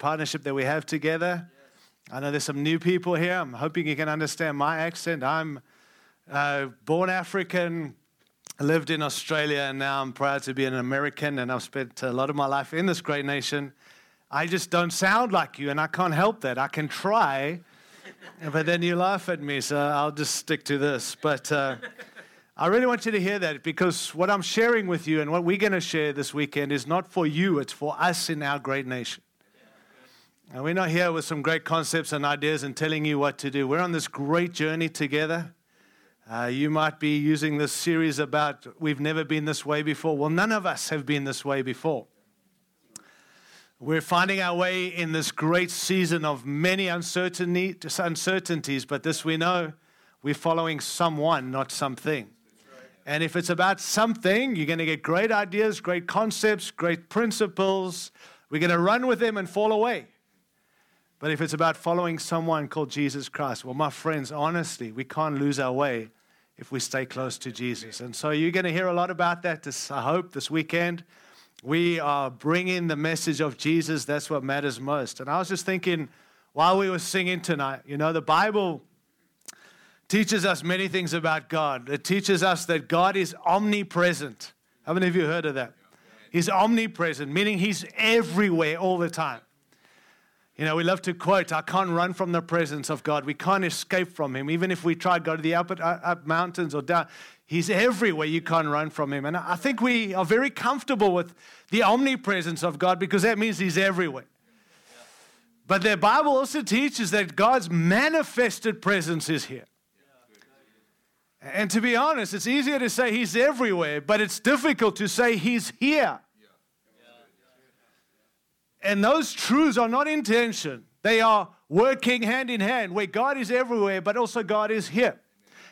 partnership that we have together. I know there's some new people here. I'm hoping you can understand my accent. I'm uh, born African, lived in Australia, and now I'm proud to be an American, and I've spent a lot of my life in this great nation. I just don't sound like you, and I can't help that. I can try, but then you laugh at me, so I'll just stick to this. But uh, I really want you to hear that because what I'm sharing with you and what we're going to share this weekend is not for you, it's for us in our great nation. And we're not here with some great concepts and ideas and telling you what to do. We're on this great journey together. Uh, you might be using this series about we've never been this way before. Well, none of us have been this way before. We're finding our way in this great season of many uncertainty, uncertainties, but this we know we're following someone, not something. And if it's about something, you're going to get great ideas, great concepts, great principles. We're going to run with them and fall away. But if it's about following someone called Jesus Christ, well, my friends, honestly, we can't lose our way if we stay close to Jesus. And so you're going to hear a lot about that, this, I hope, this weekend. We are bringing the message of Jesus. That's what matters most. And I was just thinking while we were singing tonight, you know, the Bible teaches us many things about God. It teaches us that God is omnipresent. How many of you heard of that? He's omnipresent, meaning He's everywhere all the time. You know, we love to quote, I can't run from the presence of God. We can't escape from Him. Even if we try to go to the up, uh, up mountains or down, He's everywhere. You can't run from Him. And I think we are very comfortable with the omnipresence of God because that means He's everywhere. But the Bible also teaches that God's manifested presence is here. And to be honest, it's easier to say He's everywhere, but it's difficult to say He's here. And those truths are not in tension. They are working hand in hand, where God is everywhere, but also God is here.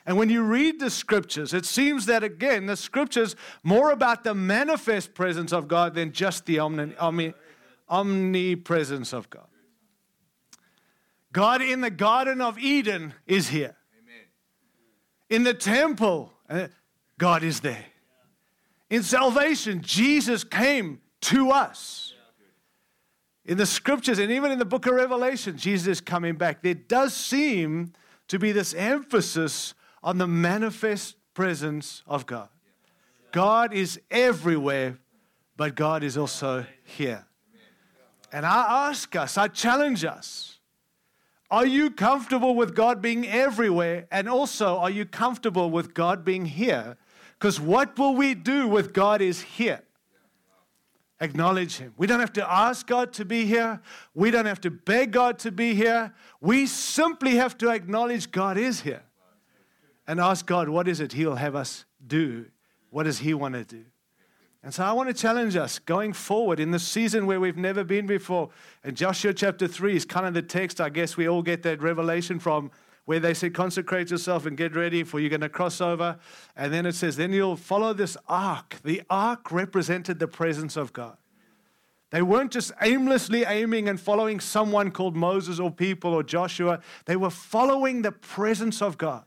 And when you read the scriptures, it seems that again, the scriptures more about the manifest presence of God than just the omni- omni- omnipresence of God. God in the Garden of Eden is here. In the temple, uh, God is there. In salvation, Jesus came to us in the scriptures and even in the book of Revelation, Jesus is coming back. There does seem to be this emphasis on the manifest presence of God. God is everywhere, but God is also here. And I ask us, I challenge us are you comfortable with God being everywhere? And also, are you comfortable with God being here? Because what will we do with God is here? Acknowledge Him. We don't have to ask God to be here. We don't have to beg God to be here. We simply have to acknowledge God is here and ask God, what is it He'll have us do? What does He want to do? And so I want to challenge us going forward in the season where we've never been before. And Joshua chapter 3 is kind of the text, I guess we all get that revelation from where they say, consecrate yourself and get ready for you're going to cross over. And then it says, then you'll follow this ark. The ark represented the presence of God. They weren't just aimlessly aiming and following someone called Moses or people or Joshua. They were following the presence of God.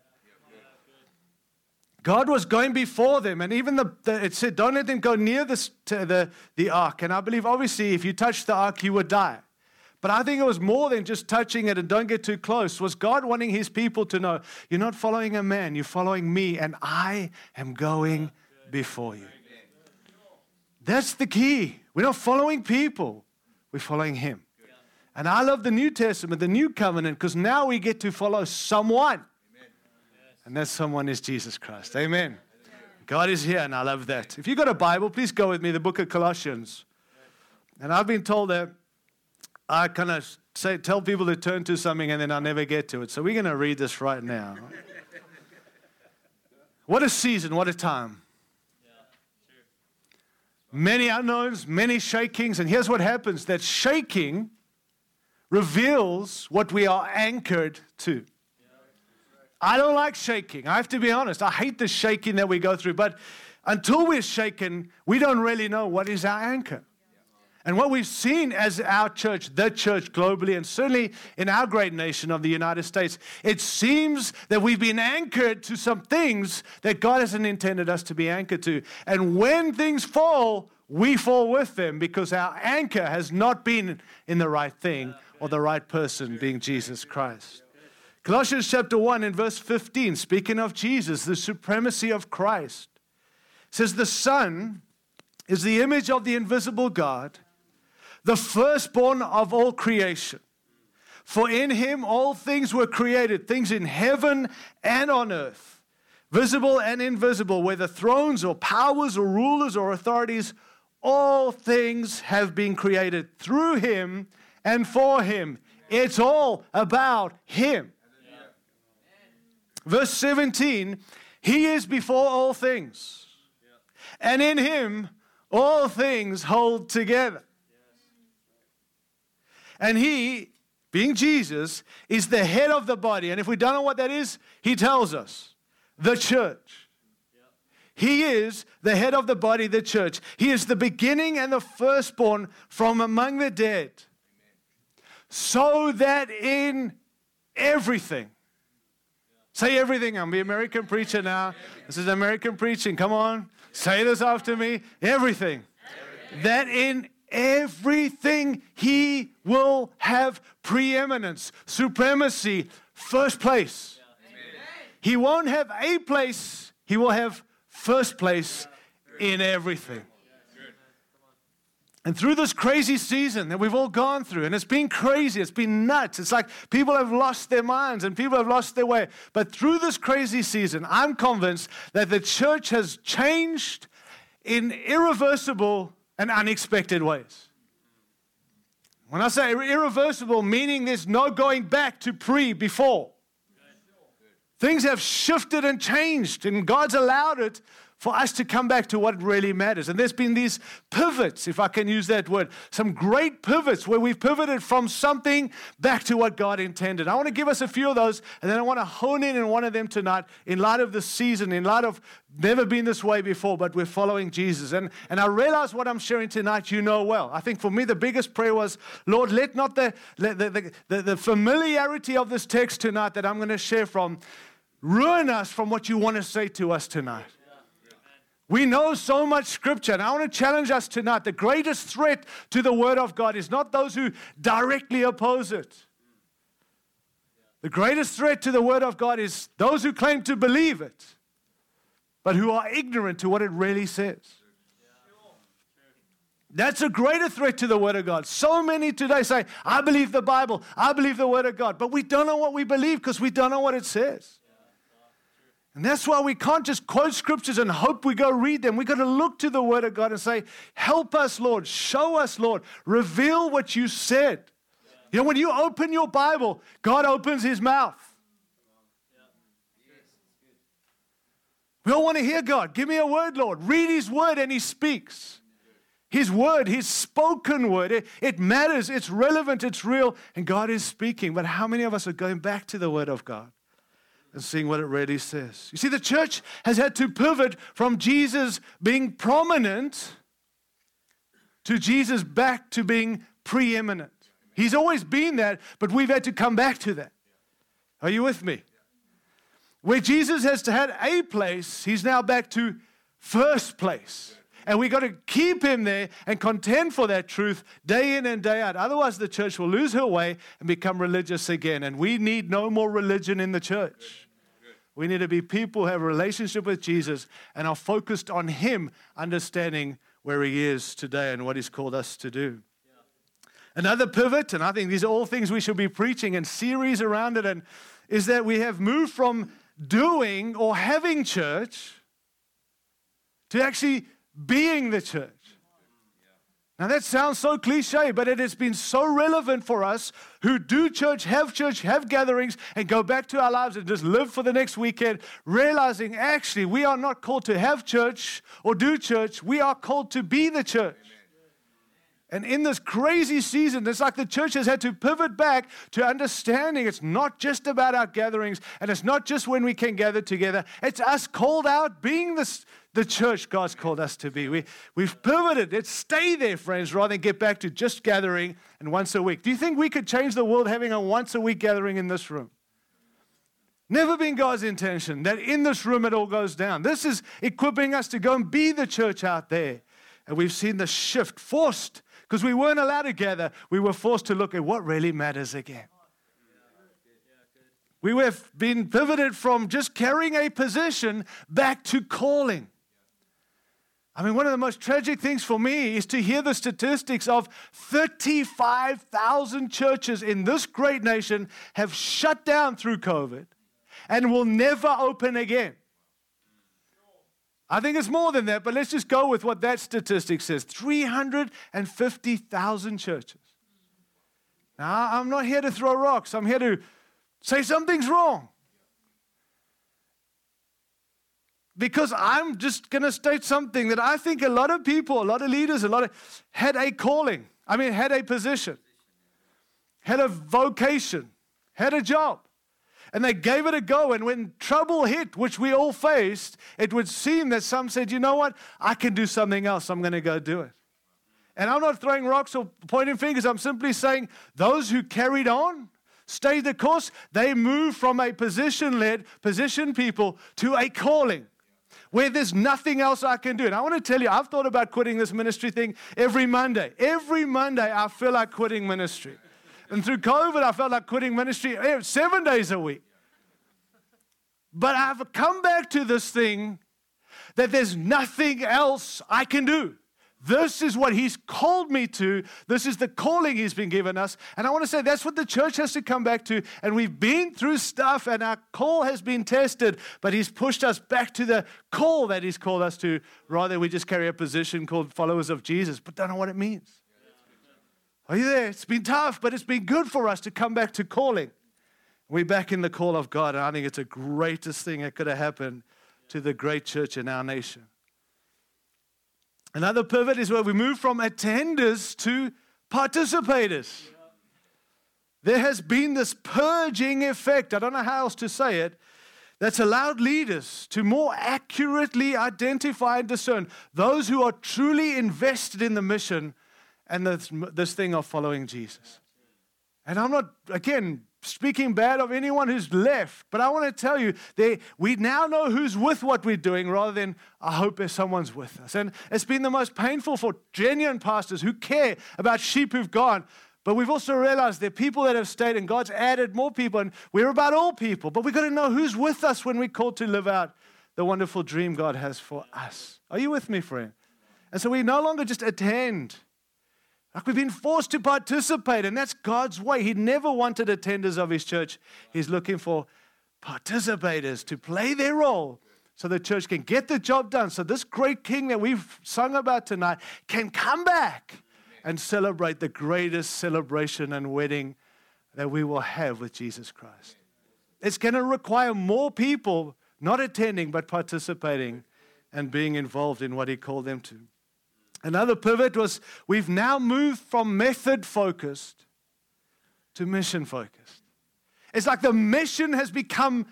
God was going before them, and even the, the, it said, "Don't let them go near this, the the ark." And I believe, obviously, if you touch the ark, you would die. But I think it was more than just touching it and don't get too close. Was God wanting his people to know, you're not following a man, you're following me, and I am going before you. That's the key. We're not following people, we're following him. And I love the New Testament, the new covenant, because now we get to follow someone. And that someone is Jesus Christ. Amen. God is here, and I love that. If you've got a Bible, please go with me, the book of Colossians. And I've been told that I kind of say, tell people to turn to something and then I never get to it. So we're going to read this right now. what a season, what a time. Many unknowns, many shakings. And here's what happens that shaking reveals what we are anchored to. I don't like shaking. I have to be honest. I hate the shaking that we go through. But until we're shaken, we don't really know what is our anchor. And what we've seen as our church, the church globally, and certainly in our great nation of the United States, it seems that we've been anchored to some things that God hasn't intended us to be anchored to. And when things fall, we fall with them because our anchor has not been in the right thing or the right person, being Jesus Christ. Colossians chapter 1 and verse 15, speaking of Jesus, the supremacy of Christ, says, The Son is the image of the invisible God, the firstborn of all creation. For in him all things were created, things in heaven and on earth, visible and invisible, whether thrones or powers or rulers or authorities, all things have been created through him and for him. It's all about him. Verse 17 He is before all things, and in him all things hold together. And he, being Jesus, is the head of the body. And if we don't know what that is, he tells us the church. He is the head of the body, the church. He is the beginning and the firstborn from among the dead. So that in everything, say everything. I'm the American preacher now. This is American preaching. Come on. Say this after me. Everything. everything. That in everything he will have preeminence, supremacy, first place. He won't have a place, he will have first place in everything. And through this crazy season that we've all gone through, and it's been crazy, it's been nuts. It's like people have lost their minds and people have lost their way. But through this crazy season, I'm convinced that the church has changed in irreversible and unexpected ways. When I say irreversible, meaning there's no going back to pre before. Things have shifted and changed, and God's allowed it for us to come back to what really matters. And there's been these pivots, if I can use that word, some great pivots where we've pivoted from something back to what God intended. I want to give us a few of those, and then I want to hone in on one of them tonight in light of the season, in light of never been this way before, but we're following Jesus. And, and I realize what I'm sharing tonight, you know well. I think for me, the biggest prayer was, Lord, let not the, the, the, the, the familiarity of this text tonight that I'm going to share from ruin us from what you want to say to us tonight. We know so much scripture, and I want to challenge us tonight. The greatest threat to the word of God is not those who directly oppose it. The greatest threat to the word of God is those who claim to believe it, but who are ignorant to what it really says. That's a greater threat to the Word of God. So many today say, I believe the Bible, I believe the Word of God, but we don't know what we believe because we don't know what it says. And that's why we can't just quote scriptures and hope we go read them. We've got to look to the Word of God and say, Help us, Lord. Show us, Lord. Reveal what you said. You know, when you open your Bible, God opens his mouth. We all want to hear God. Give me a word, Lord. Read his word and he speaks. His word, his spoken word, it, it, matters, it's relevant, it's real, and God is speaking. But how many of us are going back to the word of God? And seeing what it really says. You see, the church has had to pivot from Jesus being prominent to Jesus back to being preeminent. He's always been that, but we've had to come back to that. Are you with me? Where Jesus has had a place, he's now back to first place. And we've got to keep him there and contend for that truth day in and day out. Otherwise, the church will lose her way and become religious again. And we need no more religion in the church. We need to be people who have a relationship with Jesus and are focused on him, understanding where he is today and what he's called us to do. Another pivot, and I think these are all things we should be preaching and series around it, and is that we have moved from doing or having church to actually being the church. Now, that sounds so cliche, but it has been so relevant for us who do church, have church, have gatherings, and go back to our lives and just live for the next weekend, realizing actually we are not called to have church or do church, we are called to be the church. And in this crazy season, it's like the church has had to pivot back to understanding it's not just about our gatherings and it's not just when we can gather together. It's us called out being this, the church God's called us to be. We, we've pivoted. Let's stay there, friends, rather than get back to just gathering and once a week. Do you think we could change the world having a once a week gathering in this room? Never been God's intention that in this room it all goes down. This is equipping us to go and be the church out there. And we've seen the shift, forced, because we weren't allowed to gather. We were forced to look at what really matters again. We have been pivoted from just carrying a position back to calling. I mean, one of the most tragic things for me is to hear the statistics of 35,000 churches in this great nation have shut down through COVID and will never open again. I think it's more than that, but let's just go with what that statistic says 350,000 churches. Now, I'm not here to throw rocks, I'm here to say something's wrong. Because I'm just going to state something that I think a lot of people, a lot of leaders, a lot of had a calling. I mean, had a position, had a vocation, had a job. And they gave it a go. And when trouble hit, which we all faced, it would seem that some said, you know what? I can do something else. I'm going to go do it. And I'm not throwing rocks or pointing fingers. I'm simply saying those who carried on, stayed the course, they moved from a position led, position people to a calling where there's nothing else I can do. And I want to tell you, I've thought about quitting this ministry thing every Monday. Every Monday, I feel like quitting ministry. And through COVID, I felt like quitting ministry eh, seven days a week. But I've come back to this thing that there's nothing else I can do. This is what he's called me to. This is the calling he's been given us. And I want to say that's what the church has to come back to. And we've been through stuff and our call has been tested, but he's pushed us back to the call that he's called us to. Rather, we just carry a position called followers of Jesus, but don't know what it means. Are you there? It's been tough, but it's been good for us to come back to calling. We're back in the call of God, and I think it's the greatest thing that could have happened to the great church in our nation. Another pivot is where we move from attenders to participators. There has been this purging effect, I don't know how else to say it, that's allowed leaders to more accurately identify and discern those who are truly invested in the mission and this, this thing of following Jesus. And I'm not, again, speaking bad of anyone who's left, but I want to tell you that we now know who's with what we're doing rather than I hope someone's with us. And it's been the most painful for genuine pastors who care about sheep who've gone. But we've also realized there are people that have stayed, and God's added more people, and we're about all people. But we've got to know who's with us when we're called to live out the wonderful dream God has for us. Are you with me, friend? And so we no longer just attend like we've been forced to participate, and that's God's way. He never wanted attenders of his church. He's looking for participators to play their role so the church can get the job done. So this great king that we've sung about tonight can come back and celebrate the greatest celebration and wedding that we will have with Jesus Christ. It's going to require more people not attending but participating and being involved in what he called them to. Another pivot was we've now moved from method focused to mission focused. It's like the mission has become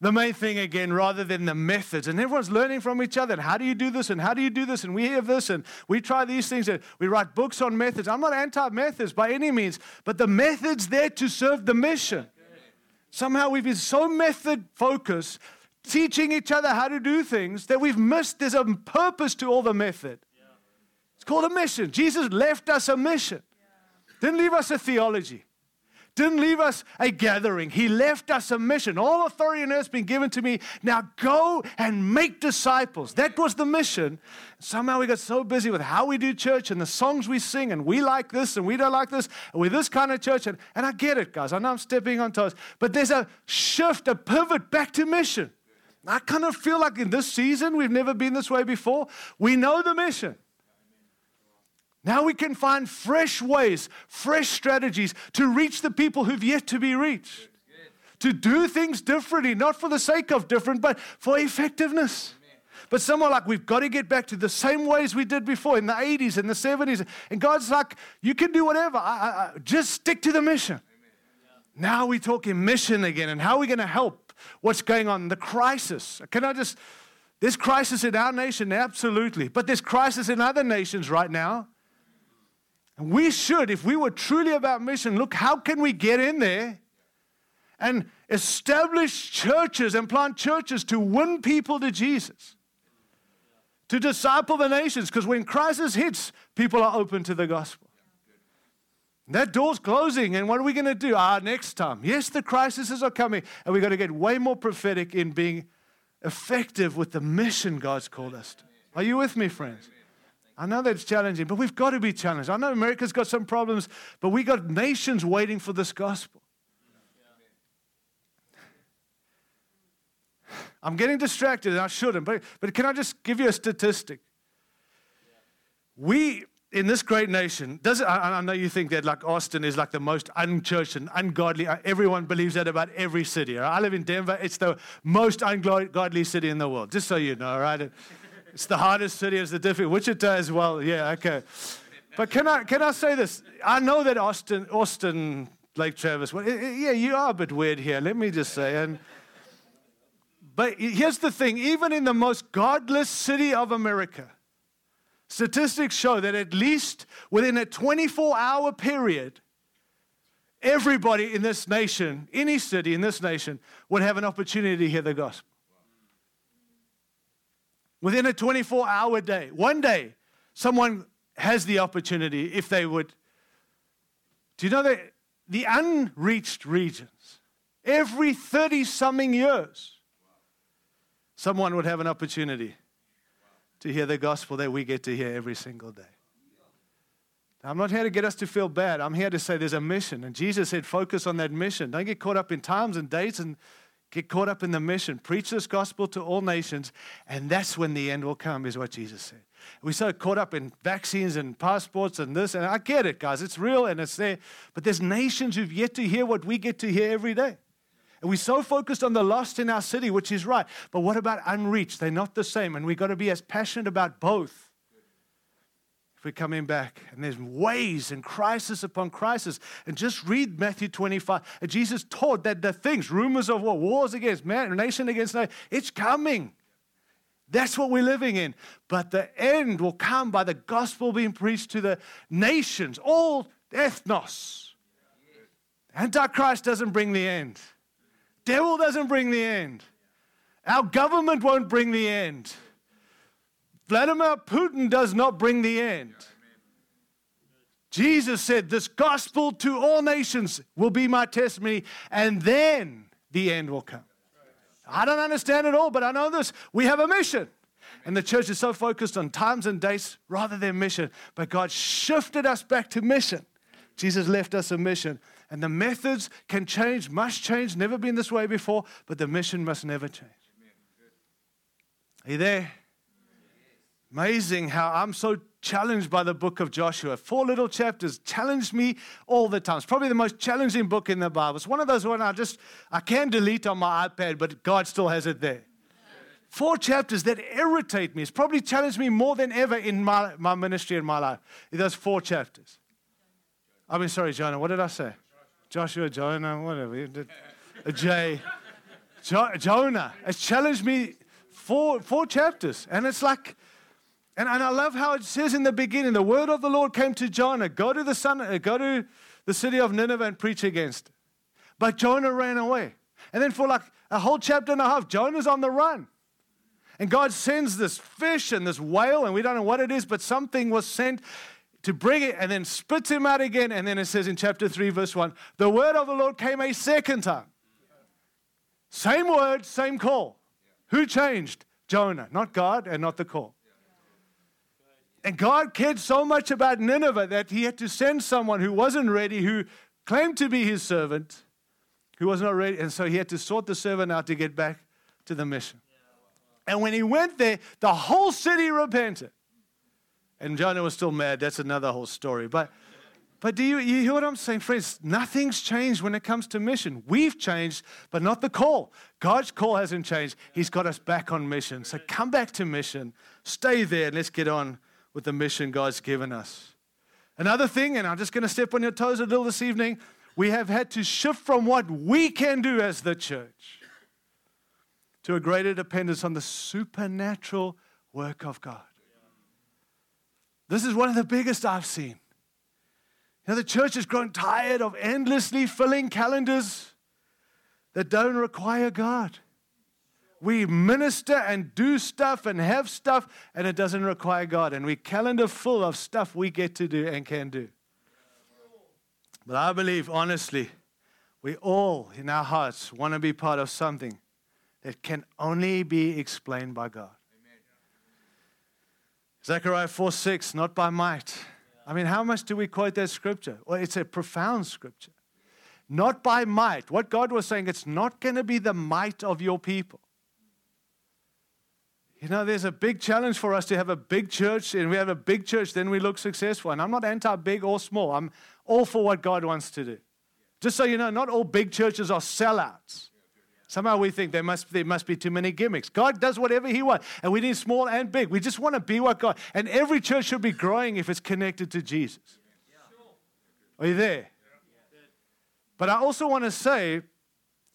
the main thing again rather than the methods. And everyone's learning from each other. And how do you do this? And how do you do this? And we have this. And we try these things. And we write books on methods. I'm not anti methods by any means, but the method's there to serve the mission. Somehow we've been so method focused, teaching each other how to do things, that we've missed there's a purpose to all the method. It's called a mission. Jesus left us a mission. Didn't leave us a theology. Didn't leave us a gathering. He left us a mission. All authority on earth has been given to me. Now go and make disciples. That was the mission. Somehow we got so busy with how we do church and the songs we sing, and we like this and we don't like this, and we're this kind of church. And, and I get it, guys. I know I'm stepping on toes. But there's a shift, a pivot back to mission. I kind of feel like in this season, we've never been this way before. We know the mission. Now we can find fresh ways, fresh strategies to reach the people who've yet to be reached. To do things differently, not for the sake of different, but for effectiveness. But some are like, we've got to get back to the same ways we did before in the 80s and the 70s. And God's like, you can do whatever, I, I, I, just stick to the mission. Now we're talking mission again and how are we going to help what's going on, the crisis. Can I just, there's crisis in our nation, absolutely. But there's crisis in other nations right now. And we should, if we were truly about mission, look, how can we get in there and establish churches and plant churches to win people to Jesus? to disciple the nations because when crisis hits, people are open to the gospel. That door's closing, and what are we going to do? Ah, next time. Yes, the crises are coming, and we've got to get way more prophetic in being effective with the mission God's called us to. Are you with me, friends? I know that's challenging, but we've got to be challenged. I know America's got some problems, but we got nations waiting for this gospel. I'm getting distracted, and I shouldn't, but, but can I just give you a statistic? We, in this great nation, does it, I, I know you think that like Austin is like the most unchurched and ungodly. Uh, everyone believes that about every city. Right? I live in Denver. It's the most ungodly city in the world, just so you know, right? It's the hardest city, it's the difficult. Wichita as well. Yeah, okay. But can I, can I say this? I know that Austin, Austin, Lake Travis, well, eh, eh, yeah, you are a bit weird here, let me just say. And, but here's the thing even in the most godless city of America, statistics show that at least within a 24 hour period, everybody in this nation, any city in this nation, would have an opportunity to hear the gospel within a 24 hour day. One day, someone has the opportunity if they would. Do you know that the unreached regions, every 30 something years, someone would have an opportunity to hear the gospel that we get to hear every single day. I'm not here to get us to feel bad. I'm here to say there's a mission. And Jesus said, focus on that mission. Don't get caught up in times and dates and Get caught up in the mission. Preach this gospel to all nations, and that's when the end will come, is what Jesus said. We're so caught up in vaccines and passports and this, and I get it, guys. It's real and it's there. But there's nations who've yet to hear what we get to hear every day. And we're so focused on the lost in our city, which is right. But what about unreached? They're not the same. And we've got to be as passionate about both we're coming back. And there's ways and crisis upon crisis. And just read Matthew 25. And Jesus taught that the things, rumors of war, wars against man, nation against nation, it's coming. That's what we're living in. But the end will come by the gospel being preached to the nations, all ethnos. Antichrist doesn't bring the end. Devil doesn't bring the end. Our government won't bring the end. Vladimir Putin does not bring the end. Jesus said, This gospel to all nations will be my testimony, and then the end will come. I don't understand it all, but I know this. We have a mission. And the church is so focused on times and dates rather than mission. But God shifted us back to mission. Jesus left us a mission. And the methods can change, must change, never been this way before, but the mission must never change. Are you there? Amazing how I'm so challenged by the book of Joshua. Four little chapters challenged me all the time. It's probably the most challenging book in the Bible. It's one of those ones I just I can delete on my iPad, but God still has it there. Four chapters that irritate me. It's probably challenged me more than ever in my, my ministry in my life. Those four chapters. I mean, sorry, Jonah. What did I say? Joshua, Jonah, whatever. A J. Jo- Jonah. It's challenged me four four chapters, and it's like and, and I love how it says in the beginning, the word of the Lord came to Jonah, go to the son, uh, go to the city of Nineveh and preach against. But Jonah ran away. And then for like a whole chapter and a half, Jonah's on the run. And God sends this fish and this whale, and we don't know what it is, but something was sent to bring it and then spits him out again. And then it says in chapter 3, verse 1 the word of the Lord came a second time. Same word, same call. Who changed? Jonah, not God and not the call. And God cared so much about Nineveh that he had to send someone who wasn't ready, who claimed to be his servant, who was not ready. And so he had to sort the servant out to get back to the mission. And when he went there, the whole city repented. And Jonah was still mad. That's another whole story. But, but do you, you hear what I'm saying, friends? Nothing's changed when it comes to mission. We've changed, but not the call. God's call hasn't changed. He's got us back on mission. So come back to mission. Stay there and let's get on with the mission God's given us. Another thing, and I'm just going to step on your toes a little this evening, we have had to shift from what we can do as the church to a greater dependence on the supernatural work of God. This is one of the biggest I've seen. You know, the church has grown tired of endlessly filling calendars that don't require God. We minister and do stuff and have stuff, and it doesn't require God. And we calendar full of stuff we get to do and can do. But I believe, honestly, we all in our hearts want to be part of something that can only be explained by God. Amen. Zechariah 4 6, not by might. I mean, how much do we quote that scripture? Well, it's a profound scripture. Not by might. What God was saying, it's not going to be the might of your people. You know, there's a big challenge for us to have a big church, and we have a big church, then we look successful. And I'm not anti big or small, I'm all for what God wants to do. Just so you know, not all big churches are sellouts. Somehow we think there must, there must be too many gimmicks. God does whatever He wants, and we need small and big. We just want to be what God. And every church should be growing if it's connected to Jesus. Are you there? But I also want to say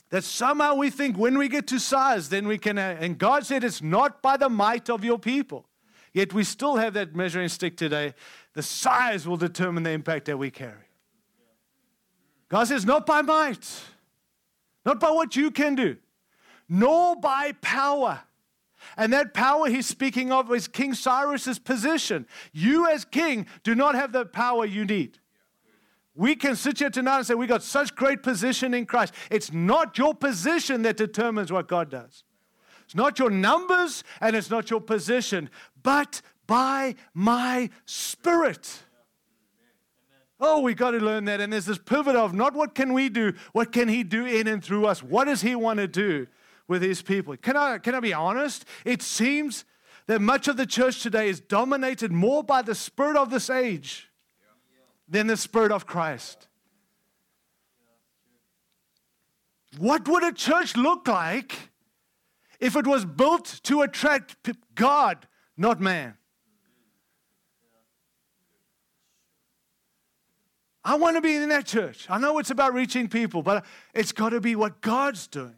that somehow we think when we get to size, then we can. Uh, and God said it's not by the might of your people. Yet we still have that measuring stick today. The size will determine the impact that we carry. God says, not by might, not by what you can do, nor by power. And that power he's speaking of is King Cyrus's position. You, as king, do not have the power you need. We can sit here tonight and say, We got such great position in Christ. It's not your position that determines what God does. It's not your numbers and it's not your position, but by my spirit. Oh, we got to learn that. And there's this pivot of not what can we do, what can He do in and through us? What does He want to do with His people? Can I, can I be honest? It seems that much of the church today is dominated more by the spirit of this age than the spirit of Christ. What would a church look like if it was built to attract God, not man? I want to be in that church. I know it's about reaching people, but it's got to be what God's doing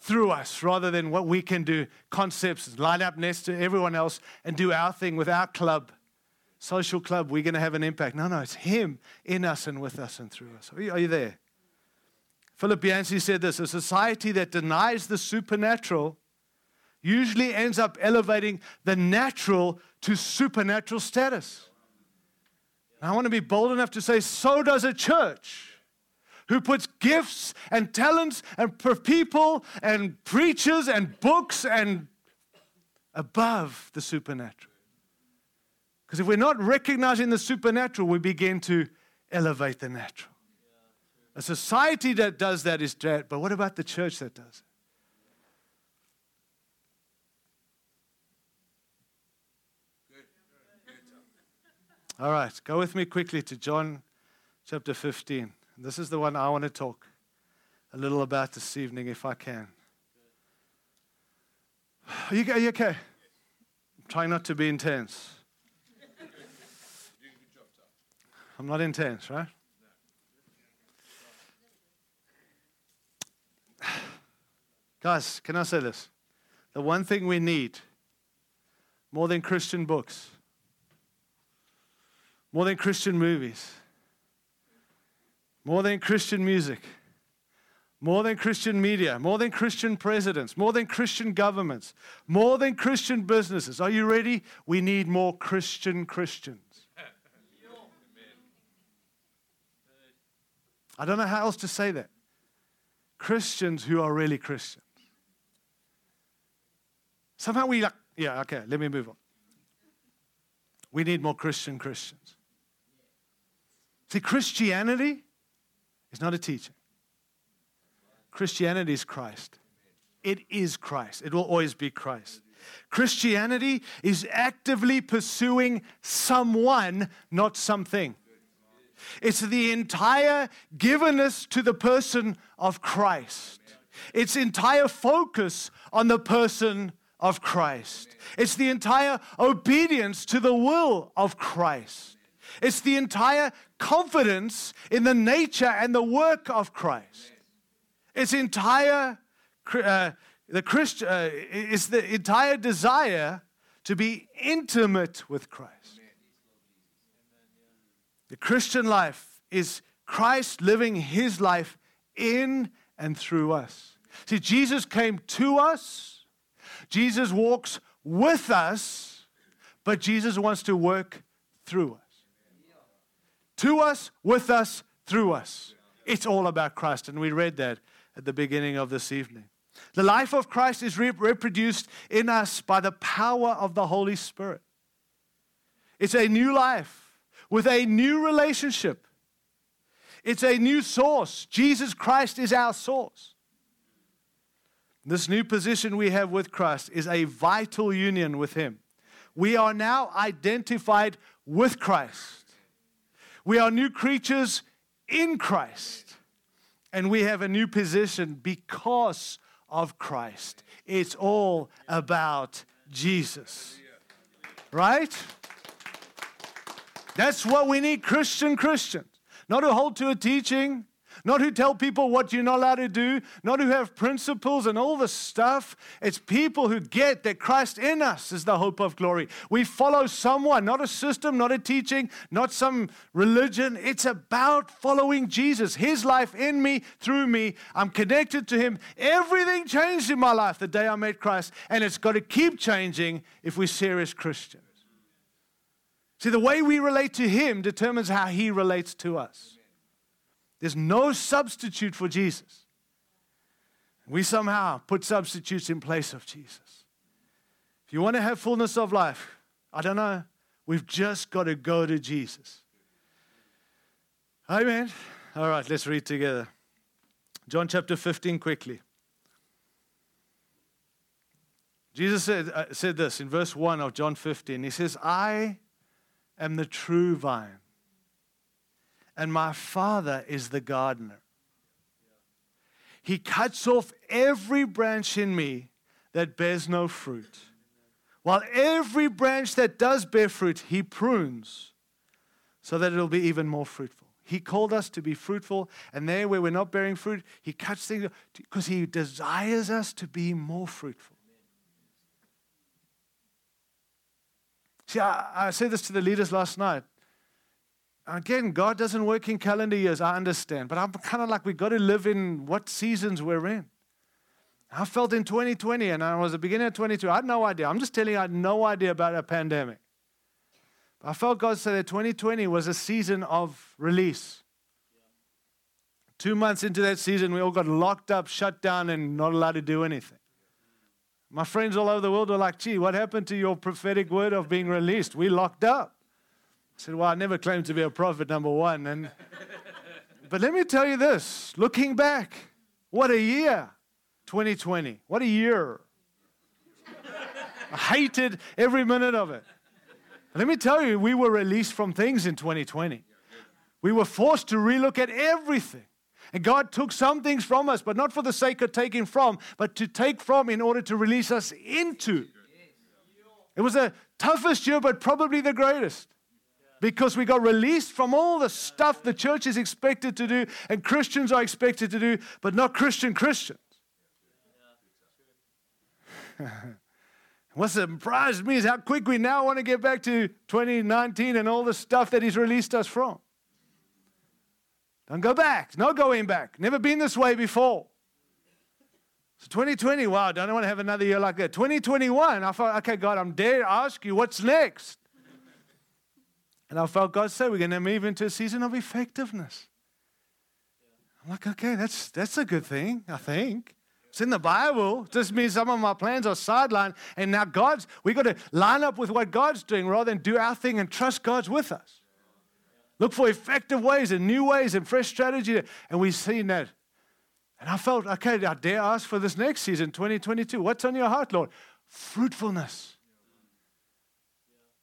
through us rather than what we can do concepts, line up next to everyone else and do our thing with our club, social club. We're going to have an impact. No, no, it's Him in us and with us and through us. Are you, are you there? Philip Yancey said this a society that denies the supernatural usually ends up elevating the natural to supernatural status. And I want to be bold enough to say, so does a church who puts gifts and talents and people and preachers and books and above the supernatural. Because if we're not recognizing the supernatural, we begin to elevate the natural. A society that does that is dead, but what about the church that does it? All right, go with me quickly to John chapter 15. This is the one I want to talk a little about this evening, if I can. Are you, are you okay? I'm trying not to be intense. I'm not intense, right? Guys, can I say this? The one thing we need more than Christian books more than Christian movies, more than Christian music, more than Christian media, more than Christian presidents, more than Christian governments, more than Christian businesses. Are you ready? We need more Christian Christians. I don't know how else to say that. Christians who are really Christians. Somehow we like, yeah, okay, let me move on. We need more Christian Christians. See, Christianity is not a teaching. Christianity is Christ. It is Christ. It will always be Christ. Christianity is actively pursuing someone, not something. It's the entire givenness to the person of Christ. Its entire focus on the person of Christ. It's the entire obedience to the will of Christ. It's the entire confidence in the nature and the work of Christ. Its entire uh, the Christ, uh, is the entire desire to be intimate with Christ. The Christian life is Christ living his life in and through us. See, Jesus came to us, Jesus walks with us, but Jesus wants to work through us. To us, with us, through us. It's all about Christ, and we read that at the beginning of this evening. The life of Christ is re- reproduced in us by the power of the Holy Spirit. It's a new life with a new relationship. It's a new source. Jesus Christ is our source. This new position we have with Christ is a vital union with Him. We are now identified with Christ. We are new creatures in Christ. And we have a new position because of Christ. It's all about Jesus. Right? That's what we need Christian Christians. Not to hold to a teaching, not who tell people what you're not allowed to do, not who have principles and all the stuff. It's people who get that Christ in us is the hope of glory. We follow someone, not a system, not a teaching, not some religion. It's about following Jesus, His life in me, through me. I'm connected to Him. Everything changed in my life the day I met Christ, and it's got to keep changing if we're serious Christians. See, the way we relate to Him determines how He relates to us. There's no substitute for Jesus. We somehow put substitutes in place of Jesus. If you want to have fullness of life, I don't know, we've just got to go to Jesus. Amen. All right, let's read together. John chapter 15 quickly. Jesus said, uh, said this in verse 1 of John 15. He says, I am the true vine and my Father is the gardener. He cuts off every branch in me that bears no fruit, while every branch that does bear fruit, He prunes so that it'll be even more fruitful. He called us to be fruitful, and there where we're not bearing fruit, He cuts things because He desires us to be more fruitful. See, I, I said this to the leaders last night. Again, God doesn't work in calendar years, I understand. But I'm kind of like, we've got to live in what seasons we're in. I felt in 2020, and I was the beginning of 22. I had no idea. I'm just telling you, I had no idea about a pandemic. I felt God say that 2020 was a season of release. Two months into that season, we all got locked up, shut down, and not allowed to do anything. My friends all over the world were like, gee, what happened to your prophetic word of being released? We locked up. I said, Well, I never claimed to be a prophet, number one. And, but let me tell you this looking back, what a year, 2020. What a year. I hated every minute of it. Let me tell you, we were released from things in 2020. We were forced to relook at everything. And God took some things from us, but not for the sake of taking from, but to take from in order to release us into. It was the toughest year, but probably the greatest because we got released from all the stuff the church is expected to do and Christians are expected to do, but not Christian Christians. what surprised me is how quick we now want to get back to 2019 and all the stuff that He's released us from. Don't go back. No going back. Never been this way before. So 2020, wow, don't want to have another year like that. 2021, I thought, okay, God, I'm dare ask you, what's next? And I felt God say we're going to move into a season of effectiveness. I'm like, okay, that's, that's a good thing, I think. It's in the Bible. It just means some of my plans are sidelined. And now God's, we've got to line up with what God's doing rather than do our thing and trust God's with us. Look for effective ways and new ways and fresh strategy. And we've seen that. And I felt, okay, I dare ask for this next season, 2022. What's on your heart, Lord? Fruitfulness.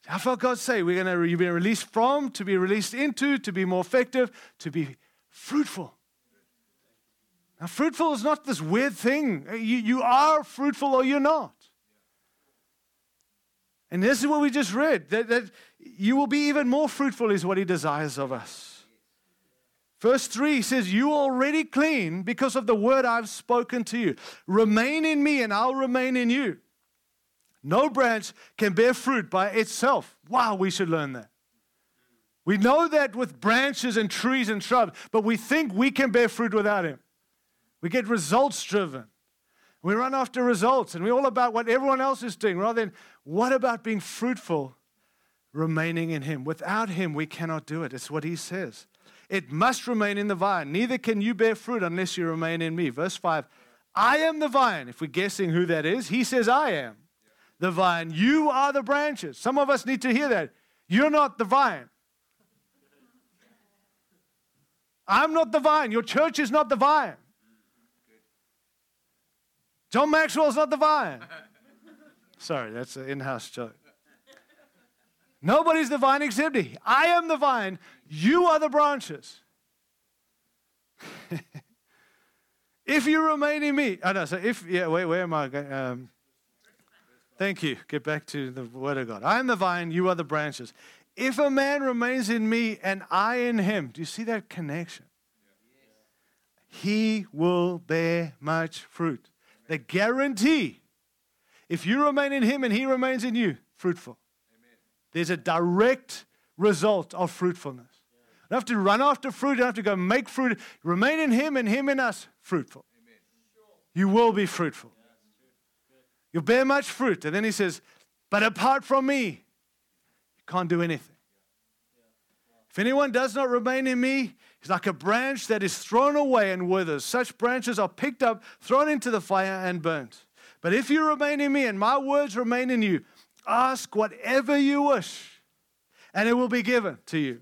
I felt God say we're going to be released from, to be released into, to be more effective, to be fruitful. Now, fruitful is not this weird thing. You, you are fruitful or you're not. And this is what we just read that, that you will be even more fruitful, is what He desires of us. Verse 3 says, You are already clean because of the word I've spoken to you. Remain in me, and I'll remain in you. No branch can bear fruit by itself. Wow, we should learn that. We know that with branches and trees and shrubs, but we think we can bear fruit without Him. We get results driven. We run after results and we're all about what everyone else is doing rather than what about being fruitful, remaining in Him. Without Him, we cannot do it. It's what He says. It must remain in the vine. Neither can you bear fruit unless you remain in me. Verse 5 I am the vine. If we're guessing who that is, He says, I am the vine. You are the branches. Some of us need to hear that. You're not the vine. I'm not the vine. Your church is not the vine. John Maxwell's not the vine. Sorry, that's an in house joke. Nobody's the vine except me. I am the vine. You are the branches. if you remain in me, I know. So if yeah, wait, where am I? Going? Um, thank you. Get back to the word of God. I am the vine. You are the branches. If a man remains in me and I in him, do you see that connection? He will bear much fruit. The guarantee, if you remain in him and he remains in you, fruitful. Amen. There's a direct result of fruitfulness. You don't have to run after fruit, you don't have to go make fruit. Remain in him and him in us, fruitful. Amen. You will be fruitful. You'll bear much fruit. And then he says, But apart from me, you can't do anything. If anyone does not remain in me, he's like a branch that is thrown away and withers. Such branches are picked up, thrown into the fire, and burnt. But if you remain in me and my words remain in you, ask whatever you wish, and it will be given to you.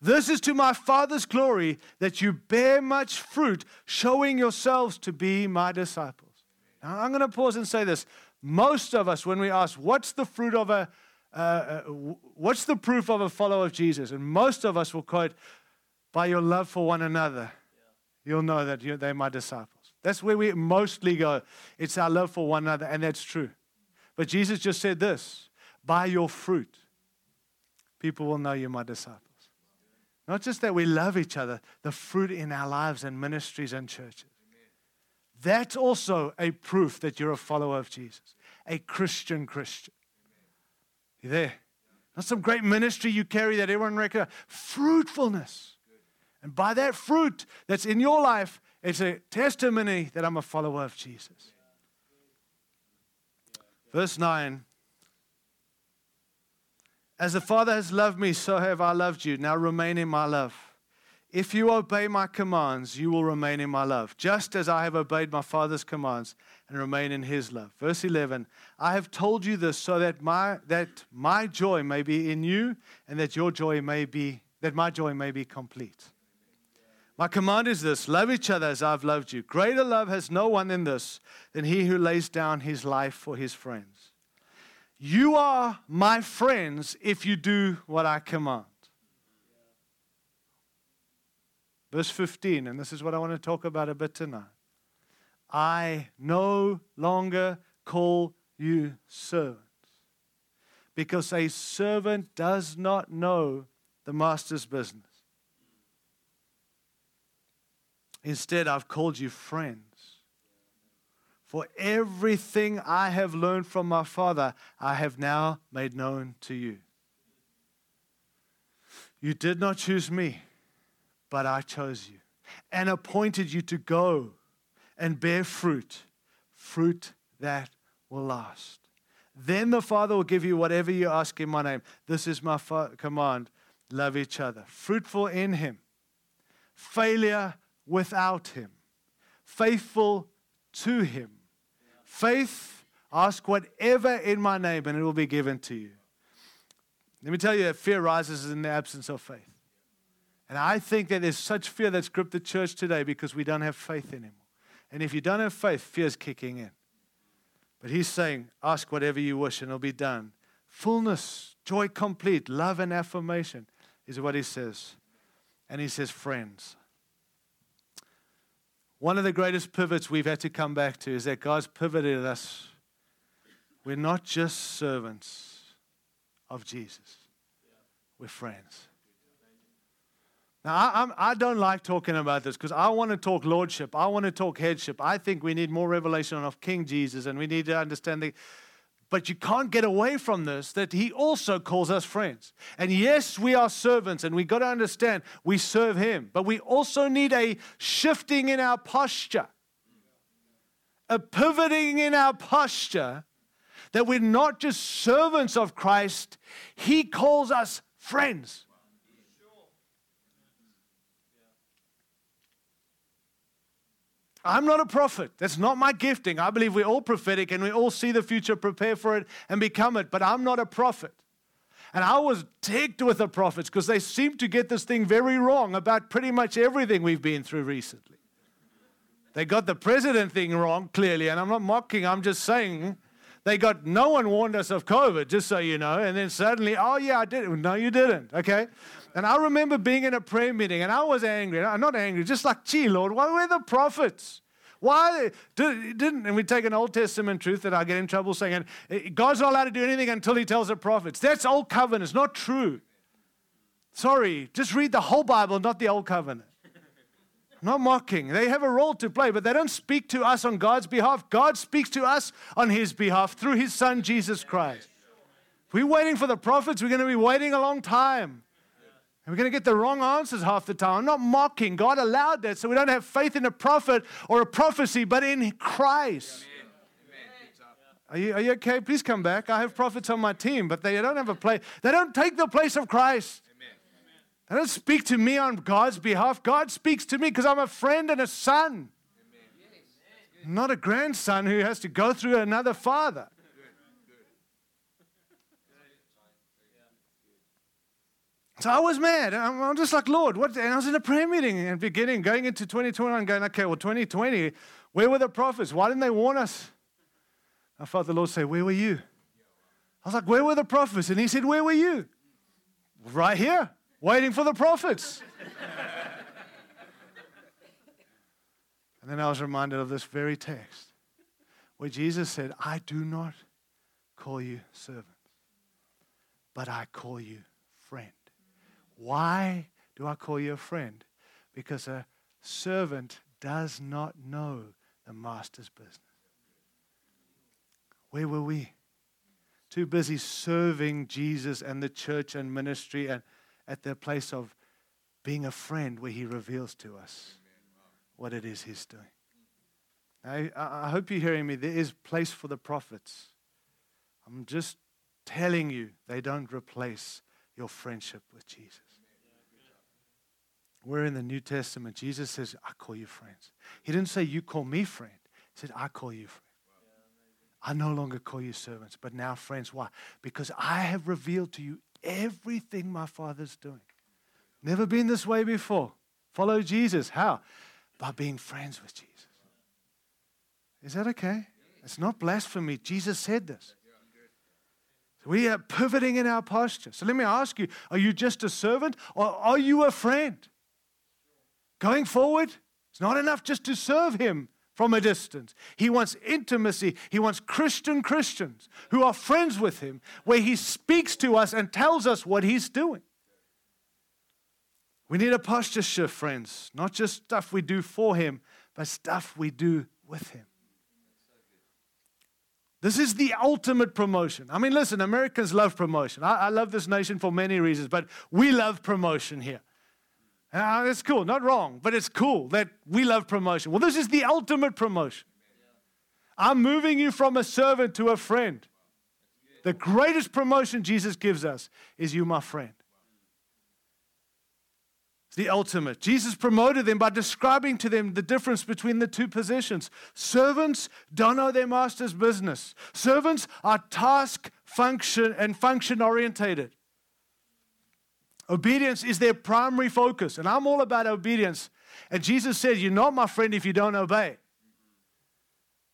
This is to my Father's glory that you bear much fruit, showing yourselves to be my disciples. Now, I'm going to pause and say this. Most of us, when we ask, What's the fruit of a uh, uh what's the proof of a follower of Jesus? And most of us will quote, by your love for one another, you'll know that they're my disciples. That's where we mostly go. It's our love for one another, and that's true. But Jesus just said this by your fruit, people will know you're my disciples. Not just that we love each other, the fruit in our lives and ministries and churches. That's also a proof that you're a follower of Jesus, a Christian Christian. You there? Not some great ministry you carry that everyone recognizes. Fruitfulness. And by that fruit that's in your life, it's a testimony that I'm a follower of Jesus. Verse 9 As the Father has loved me, so have I loved you. Now remain in my love. If you obey my commands, you will remain in my love, just as I have obeyed my Father's commands and remain in his love. Verse 11 I have told you this so that my, that my joy may be in you and that your joy may be, that my joy may be complete. My command is this love each other as I've loved you. Greater love has no one than this, than he who lays down his life for his friends. You are my friends if you do what I command. Verse 15, and this is what I want to talk about a bit tonight. I no longer call you servants, because a servant does not know the master's business. Instead, I've called you friends. For everything I have learned from my Father, I have now made known to you. You did not choose me but I chose you and appointed you to go and bear fruit, fruit that will last. Then the Father will give you whatever you ask in my name. This is my fa- command love each other. Fruitful in Him, failure without Him, faithful to Him. Faith, ask whatever in my name, and it will be given to you. Let me tell you that fear rises in the absence of faith. And I think that there's such fear that's gripped the church today because we don't have faith anymore. And if you don't have faith, fear's kicking in. But he's saying, ask whatever you wish and it'll be done. Fullness, joy complete, love and affirmation is what he says. And he says, friends. One of the greatest pivots we've had to come back to is that God's pivoted us. We're not just servants of Jesus, we're friends. Now, I, I'm, I do not like talking about this because I want to talk lordship. I want to talk headship. I think we need more revelation of King Jesus and we need to understand the. But you can't get away from this that he also calls us friends. And yes, we are servants and we got to understand we serve him. But we also need a shifting in our posture. a pivoting in our posture that we're not just servants of Christ, He calls us friends. I'm not a prophet. That's not my gifting. I believe we're all prophetic and we all see the future, prepare for it, and become it. But I'm not a prophet. And I was ticked with the prophets because they seem to get this thing very wrong about pretty much everything we've been through recently. They got the president thing wrong, clearly, and I'm not mocking, I'm just saying they got no one warned us of COVID, just so you know. And then suddenly, oh, yeah, I did. No, you didn't. Okay. And I remember being in a prayer meeting and I was angry. I'm not angry, just like, gee, Lord, why were the prophets? Why they didn't, and we take an Old Testament truth that I get in trouble saying, eh, God's not allowed to do anything until he tells the prophets. That's old covenant. It's not true. Sorry, just read the whole Bible, not the old covenant. Not mocking. They have a role to play, but they don't speak to us on God's behalf. God speaks to us on his behalf through his son, Jesus Christ. If we're waiting for the prophets, we're going to be waiting a long time. And we're going to get the wrong answers half the time. I'm not mocking. God allowed that so we don't have faith in a prophet or a prophecy, but in Christ. Are you, are you okay? Please come back. I have prophets on my team, but they don't have a place. They don't take the place of Christ. They don't speak to me on God's behalf. God speaks to me because I'm a friend and a son, not a grandson who has to go through another father. So I was mad. I'm just like, Lord, what? And I was in a prayer meeting and beginning, going into 2021, going, okay, well, 2020, where were the prophets? Why didn't they warn us? I felt the Lord say, Where were you? I was like, Where were the prophets? And He said, Where were you? Right here, waiting for the prophets. and then I was reminded of this very text where Jesus said, I do not call you servants, but I call you friend. Why do I call you a friend? Because a servant does not know the master's business. Where were we? Too busy serving Jesus and the church and ministry and at the place of being a friend where he reveals to us what it is he's doing. I, I hope you're hearing me. There is place for the prophets. I'm just telling you, they don't replace your friendship with Jesus. We're in the New Testament. Jesus says, I call you friends. He didn't say, You call me friend. He said, I call you friend. I no longer call you servants, but now friends. Why? Because I have revealed to you everything my Father's doing. Never been this way before. Follow Jesus. How? By being friends with Jesus. Is that okay? It's not blasphemy. Jesus said this. We are pivoting in our posture. So let me ask you are you just a servant or are you a friend? Going forward, it's not enough just to serve Him from a distance. He wants intimacy. He wants Christian Christians who are friends with Him, where He speaks to us and tells us what He's doing. We need a posture shift, friends. Not just stuff we do for Him, but stuff we do with Him. This is the ultimate promotion. I mean, listen, Americans love promotion. I, I love this nation for many reasons, but we love promotion here. Uh, it's cool, not wrong, but it's cool that we love promotion. Well, this is the ultimate promotion. I'm moving you from a servant to a friend. The greatest promotion Jesus gives us is you, my friend. It's the ultimate. Jesus promoted them by describing to them the difference between the two positions. Servants don't know their master's business. Servants are task function and function orientated. Obedience is their primary focus. And I'm all about obedience. And Jesus said, You're not my friend if you don't obey.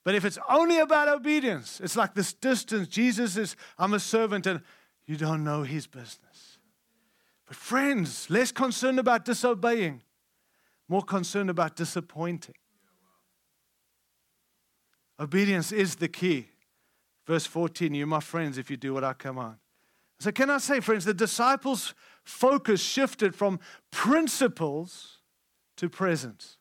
But if it's only about obedience, it's like this distance. Jesus is, I'm a servant, and you don't know his business. But, friends, less concerned about disobeying, more concerned about disappointing. Obedience is the key. Verse 14, You're my friends if you do what I command. So, can I say, friends, the disciples' focus shifted from principles to presence.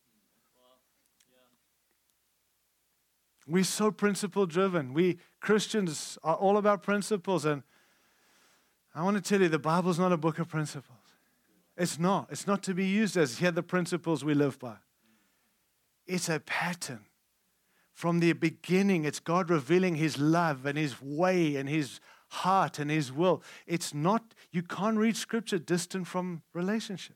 We're so principle driven. We Christians are all about principles, and I want to tell you, the Bible's not a book of principles. It's not. It's not to be used as here the principles we live by. It's a pattern from the beginning, it's God revealing His love and His way and His heart and His will. It's not, you can't read Scripture distant from relationship.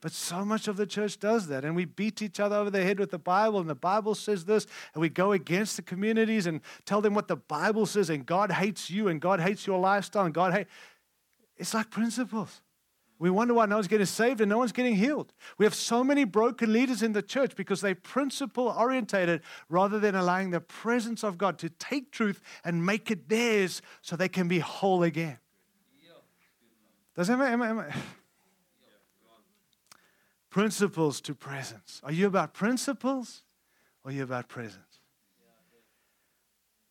But so much of the church does that. And we beat each other over the head with the Bible, and the Bible says this, and we go against the communities and tell them what the Bible says, and God hates you, and God hates your lifestyle, and God hates. It's like principles. We wonder why no one's getting saved and no one's getting healed. We have so many broken leaders in the church because they're principle orientated rather than allowing the presence of God to take truth and make it theirs so they can be whole again. Does that make, sense? principles to presence. Are you about principles or are you about presence?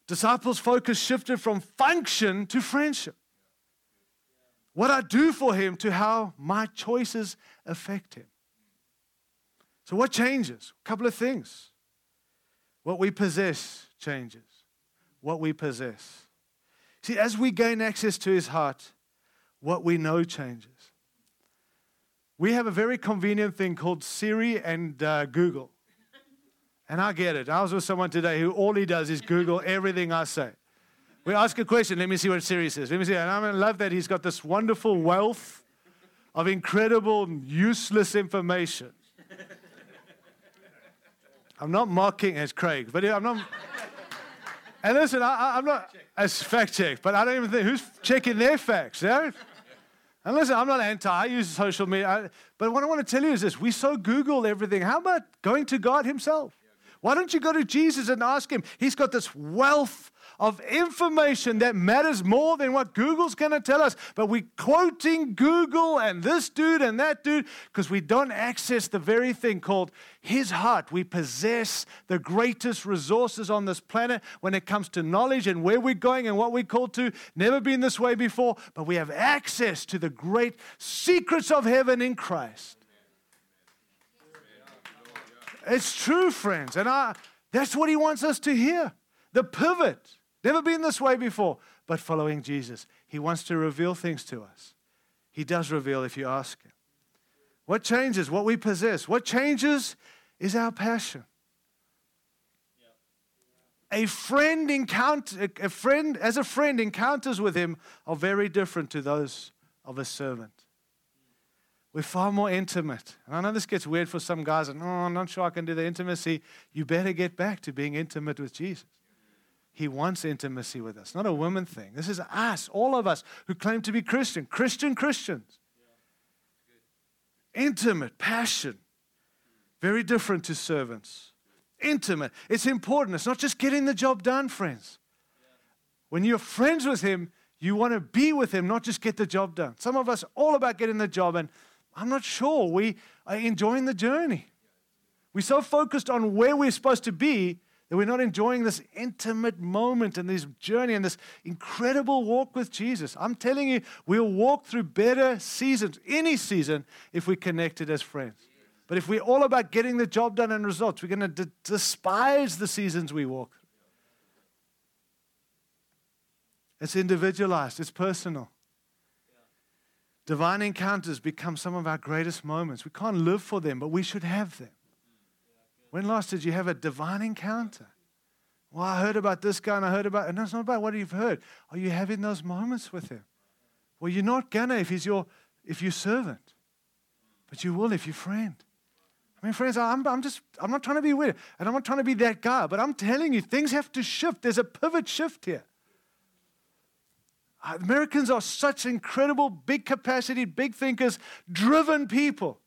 Disciples' focus shifted from function to friendship. What I do for him to how my choices affect him. So, what changes? A couple of things. What we possess changes. What we possess. See, as we gain access to his heart, what we know changes. We have a very convenient thing called Siri and uh, Google. And I get it. I was with someone today who all he does is Google everything I say. We ask a question, let me see what Siri says. Let me see. And I love that he's got this wonderful wealth of incredible, useless information. I'm not mocking as Craig, but I'm not. And listen, I, am not as fact check, but I don't even think who's checking their facts. Yeah? And listen, I'm not anti, I use social media. But what I want to tell you is this we so Google everything. How about going to God Himself? Why don't you go to Jesus and ask Him? He's got this wealth of information that matters more than what Google's going to tell us. But we're quoting Google and this dude and that dude because we don't access the very thing called His heart. We possess the greatest resources on this planet when it comes to knowledge and where we're going and what we're called to. Never been this way before, but we have access to the great secrets of heaven in Christ. It's true, friends. And I, that's what he wants us to hear. The pivot. Never been this way before, but following Jesus. He wants to reveal things to us. He does reveal if you ask Him. What changes? What we possess. What changes is our passion. A friend encounter, a friend as a friend encounters with him are very different to those of a servant. We're far more intimate. And I know this gets weird for some guys, and oh, I'm not sure I can do the intimacy. You better get back to being intimate with Jesus. He wants intimacy with us, not a woman thing. This is us, all of us who claim to be Christian, Christian Christians. Intimate, passion, very different to servants. Intimate. It's important. It's not just getting the job done, friends. When you're friends with Him, you want to be with Him, not just get the job done. Some of us all about getting the job, and I'm not sure we are enjoying the journey. We're so focused on where we're supposed to be that we're not enjoying this intimate moment and this journey and this incredible walk with Jesus. I'm telling you, we'll walk through better seasons, any season, if we're connected as friends. But if we're all about getting the job done and results, we're going to d- despise the seasons we walk. It's individualized, it's personal. Divine encounters become some of our greatest moments. We can't live for them, but we should have them. When last did you have a divine encounter? Well, I heard about this guy and I heard about, and it's not about what you've heard. Are you having those moments with him? Well, you're not gonna if he's your if you're servant, but you will if you're friend. I mean, friends, I'm, I'm just I'm not trying to be weird, and I'm not trying to be that guy, but I'm telling you, things have to shift. There's a pivot shift here. Americans are such incredible, big capacity, big thinkers, driven people.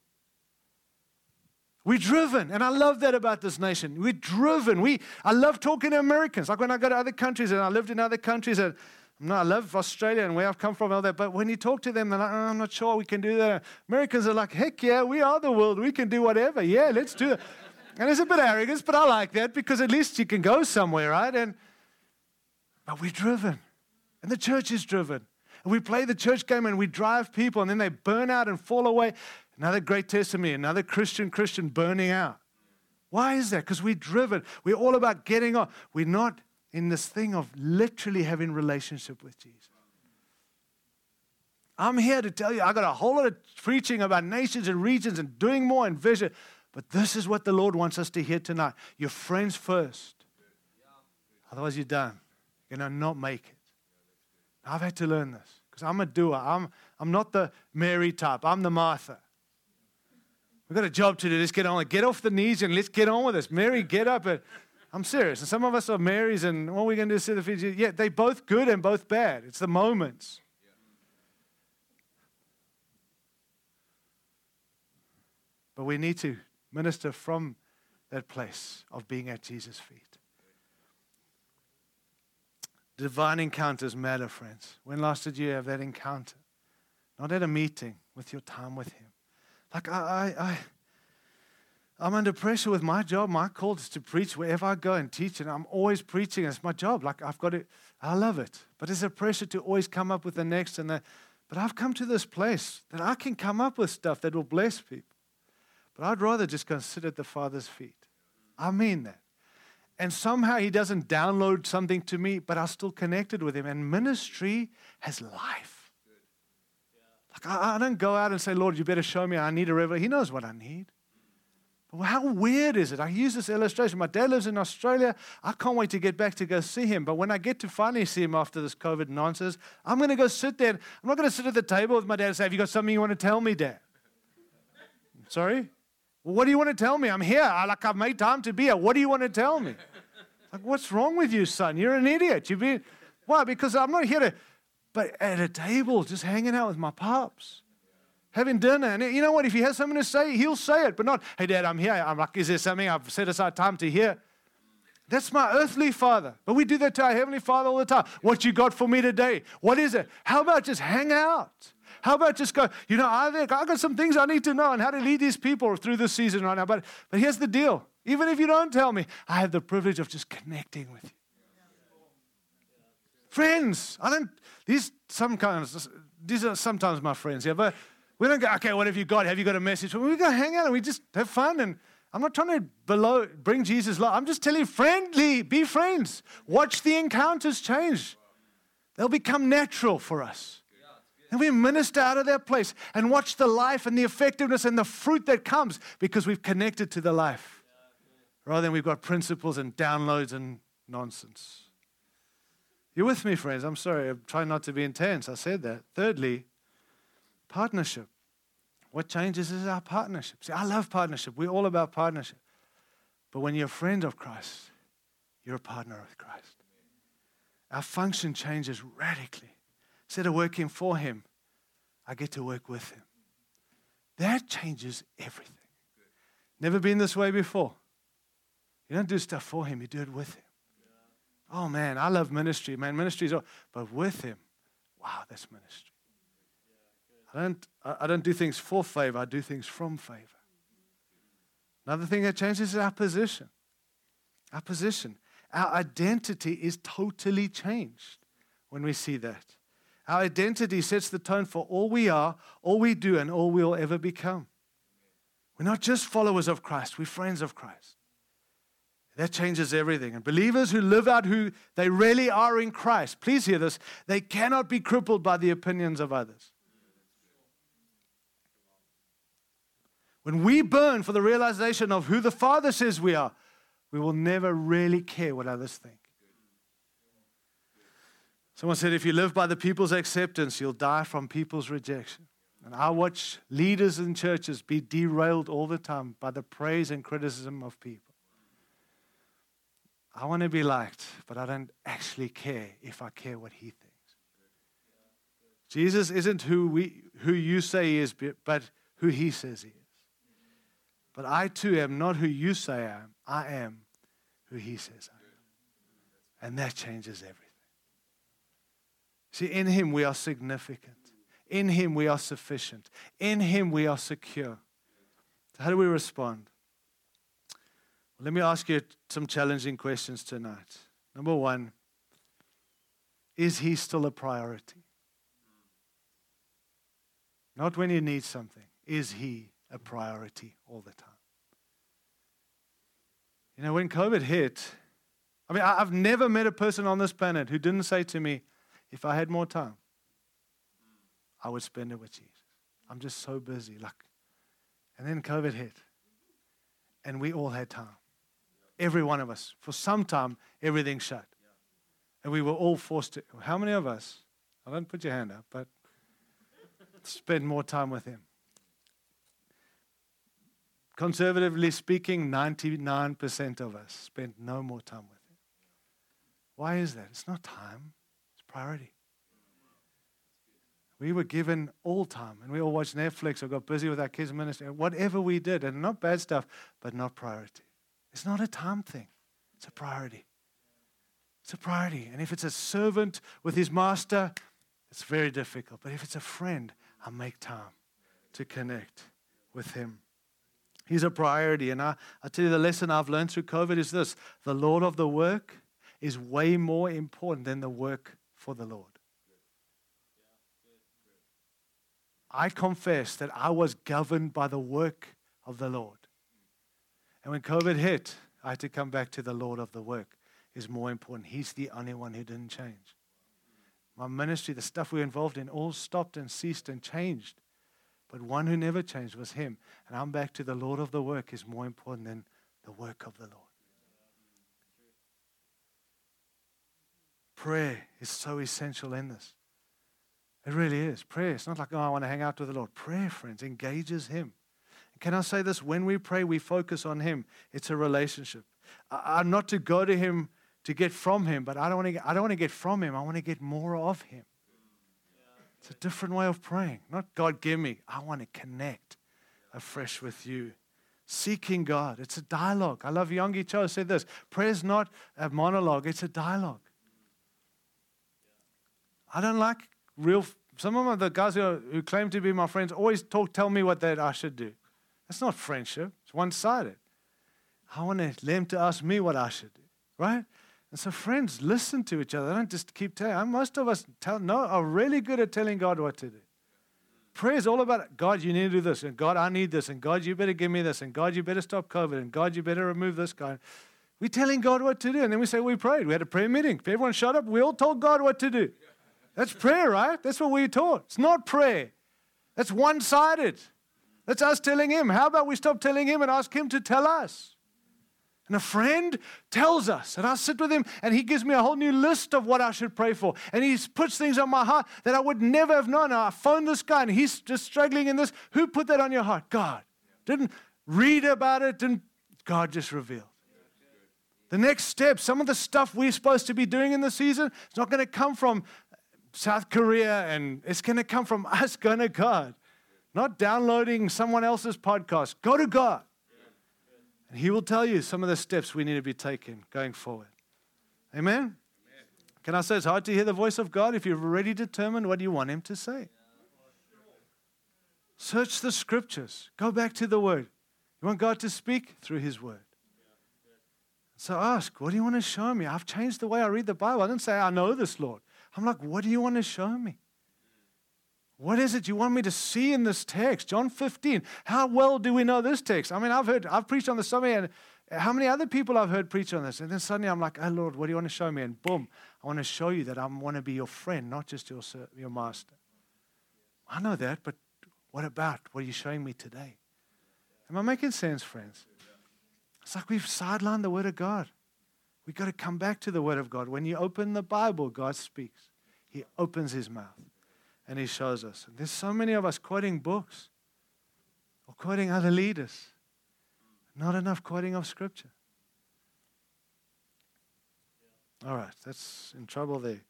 We're driven, and I love that about this nation. We're driven. We, I love talking to Americans. Like when I go to other countries, and I lived in other countries, and no, I love Australia and where I've come from, all that. But when you talk to them, they're like, oh, I'm not sure we can do that. Americans are like, heck yeah, we are the world. We can do whatever. Yeah, let's do it. And it's a bit arrogance, but I like that because at least you can go somewhere, right? And but we're driven, and the church is driven. And we play the church game and we drive people, and then they burn out and fall away. Another great testimony, another Christian Christian burning out. Why is that? Because we're driven. We're all about getting on. We're not in this thing of literally having relationship with Jesus. I'm here to tell you, I got a whole lot of preaching about nations and regions and doing more and vision. But this is what the Lord wants us to hear tonight. Your friends first. Otherwise, you're done. You're going to not make it. I've had to learn this because I'm a doer. I'm, I'm not the Mary type, I'm the Martha. We've got a job to do. Let's get on. Get off the knees and let's get on with this. Mary, get up. And I'm serious. And some of us are Marys, and what are we going to do? Sit the feet? Yeah, they're both good and both bad. It's the moments. But we need to minister from that place of being at Jesus' feet. Divine encounters matter, friends. When last did you have that encounter? Not at a meeting, with your time with Him. Like, I, I, I I'm under pressure with my job. My call is to preach wherever I go and teach, and I'm always preaching. It's my job. Like I've got it. I love it. But there's a pressure to always come up with the next and the. But I've come to this place that I can come up with stuff that will bless people. But I'd rather just go sit at the Father's feet. I mean that. And somehow He doesn't download something to me, but I'm still connected with Him. And ministry has life. Like I, I don't go out and say, Lord, you better show me I need a river. He knows what I need. But how weird is it? I use this illustration. My dad lives in Australia. I can't wait to get back to go see him. But when I get to finally see him after this COVID nonsense, I'm going to go sit there. I'm not going to sit at the table with my dad and say, Have you got something you want to tell me, Dad? Sorry? What do you want to tell me? I'm here. I, like I've made time to be here. What do you want to tell me? Like, what's wrong with you, son? You're an idiot. You've been why? Because I'm not here to but at a table, just hanging out with my pops. Having dinner. And you know what? If he has something to say, he'll say it, but not, hey dad, I'm here. I'm like, is there something I've set aside time to hear? That's my earthly father. But we do that to our heavenly father all the time. What you got for me today? What is it? How about just hang out? How about just go, you know, I think I got some things I need to know and how to lead these people through this season right now. But, but here's the deal. Even if you don't tell me, I have the privilege of just connecting with you. Friends, I don't, these sometimes, these are sometimes my friends, yeah, but we don't go, okay, what have you got? Have you got a message? We go hang out and we just have fun. And I'm not trying to below, bring Jesus love. I'm just telling you, friendly, be friends. Watch the encounters change. They'll become natural for us. And we minister out of that place and watch the life and the effectiveness and the fruit that comes because we've connected to the life rather than we've got principles and downloads and nonsense. You're with me, friends. I'm sorry. I'm trying not to be intense. I said that. Thirdly, partnership. What changes is our partnership. See, I love partnership. We're all about partnership. But when you're a friend of Christ, you're a partner with Christ. Our function changes radically. Instead of working for Him, I get to work with Him. That changes everything. Never been this way before. You don't do stuff for Him, you do it with Him. Oh man, I love ministry. Man, ministry is all, but with Him, wow, that's ministry. I don't, I don't do things for favor, I do things from favor. Another thing that changes is our position. Our position. Our identity is totally changed when we see that. Our identity sets the tone for all we are, all we do, and all we'll ever become. We're not just followers of Christ, we're friends of Christ. That changes everything. And believers who live out who they really are in Christ, please hear this, they cannot be crippled by the opinions of others. When we burn for the realization of who the Father says we are, we will never really care what others think. Someone said, if you live by the people's acceptance, you'll die from people's rejection. And I watch leaders in churches be derailed all the time by the praise and criticism of people. I want to be liked, but I don't actually care if I care what he thinks. Jesus isn't who, we, who you say he is, but who he says he is. But I too am not who you say I am. I am who he says I am. And that changes everything. See, in Him we are significant. In Him we are sufficient. In Him we are secure. So how do we respond? Well, let me ask you some challenging questions tonight. Number one, is He still a priority? Not when you need something. Is He a priority all the time? You know, when COVID hit, I mean, I've never met a person on this planet who didn't say to me, if I had more time, I would spend it with Jesus. I'm just so busy. Like, and then COVID hit, and we all had time. Every one of us. For some time, everything shut. And we were all forced to. How many of us? I don't put your hand up, but spend more time with Him. Conservatively speaking, 99% of us spent no more time with Him. Why is that? It's not time, priority. We were given all time, and we all watched Netflix or got busy with our kids' ministry, whatever we did, and not bad stuff, but not priority. It's not a time thing, it's a priority. It's a priority. And if it's a servant with his master, it's very difficult. But if it's a friend, I make time to connect with him. He's a priority. And I, I tell you, the lesson I've learned through COVID is this the Lord of the work is way more important than the work for the Lord. I confess that I was governed by the work of the Lord. And when COVID hit, I had to come back to the Lord of the work is more important. He's the only one who didn't change. My ministry, the stuff we were involved in, all stopped and ceased and changed. But one who never changed was Him. And I'm back to the Lord of the work is more important than the work of the Lord. Prayer is so essential in this. It really is. Prayer. It's not like, oh, I want to hang out with the Lord. Prayer, friends, engages Him. Can I say this? When we pray, we focus on Him. It's a relationship. I'm not to go to Him to get from Him, but I don't want to get, I don't want to get from Him. I want to get more of Him. It's a different way of praying. Not God, give me. I want to connect afresh with you. Seeking God. It's a dialogue. I love Yonggi Cho said this prayer is not a monologue, it's a dialogue. I don't like real, some of the guys who, are, who claim to be my friends always talk, tell me what that I should do. That's not friendship. It's one sided. I want them to ask me what I should do, right? And so, friends, listen to each other. Don't just keep telling. Uh, most of us tell, no, are really good at telling God what to do. Prayer is all about God, you need to do this, and God, I need this, and God, you better give me this, and God, you better stop COVID, and God, you better remove this guy. We're telling God what to do, and then we say we prayed. We had a prayer meeting. Everyone shut up, we all told God what to do. That's prayer, right? That's what we're taught. It's not prayer. That's one sided. That's us telling him. How about we stop telling him and ask him to tell us? And a friend tells us, and I sit with him, and he gives me a whole new list of what I should pray for. And he puts things on my heart that I would never have known. I phoned this guy, and he's just struggling in this. Who put that on your heart? God. Didn't read about it, didn't God just revealed. The next step, some of the stuff we're supposed to be doing in the season, it's not going to come from South Korea, and it's going to come from us going to God, not downloading someone else's podcast. Go to God. And He will tell you some of the steps we need to be taking going forward. Amen? Amen? Can I say it's hard to hear the voice of God if you've already determined what you want Him to say? Search the scriptures. Go back to the Word. You want God to speak? Through His Word. So ask, what do you want to show me? I've changed the way I read the Bible. I didn't say, I know this, Lord. I'm like, what do you want to show me? What is it you want me to see in this text? John 15. How well do we know this text? I mean, I've heard, I've preached on this so many, and how many other people I've heard preach on this? And then suddenly I'm like, oh Lord, what do you want to show me? And boom, I want to show you that I want to be your friend, not just your, your master. I know that, but what about? What are you showing me today? Am I making sense, friends? It's like we've sidelined the Word of God. We've got to come back to the Word of God. When you open the Bible, God speaks. He opens His mouth and He shows us. And there's so many of us quoting books or quoting other leaders, not enough quoting of Scripture. All right, that's in trouble there.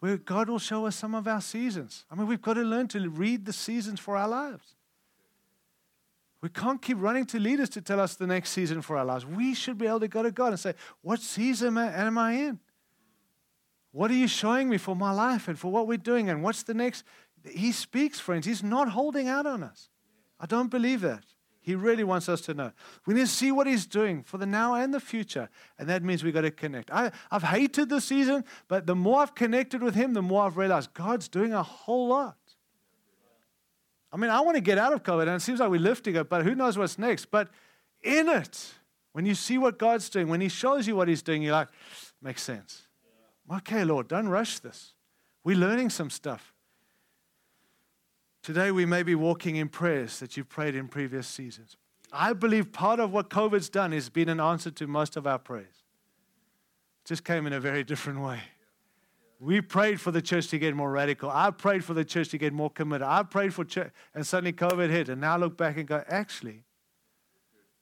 Where God will show us some of our seasons. I mean, we've got to learn to read the seasons for our lives. We can't keep running to leaders to tell us the next season for our lives. We should be able to go to God and say, What season am I in? What are you showing me for my life and for what we're doing? And what's the next? He speaks, friends. He's not holding out on us. I don't believe that. He really wants us to know. We need to see what He's doing for the now and the future. And that means we've got to connect. I, have hated this season, but the more I've connected with Him, the more I've realized God's doing a whole lot. I mean, I want to get out of COVID, and it seems like we're lifting it, but who knows what's next? But in it, when you see what God's doing, when He shows you what He's doing, you're like, makes sense. Okay, Lord, don't rush this. We're learning some stuff. Today, we may be walking in prayers that you've prayed in previous seasons. I believe part of what COVID's done has been an answer to most of our prayers. It just came in a very different way. We prayed for the church to get more radical. I prayed for the church to get more committed. I prayed for church, and suddenly COVID hit. And now I look back and go, actually,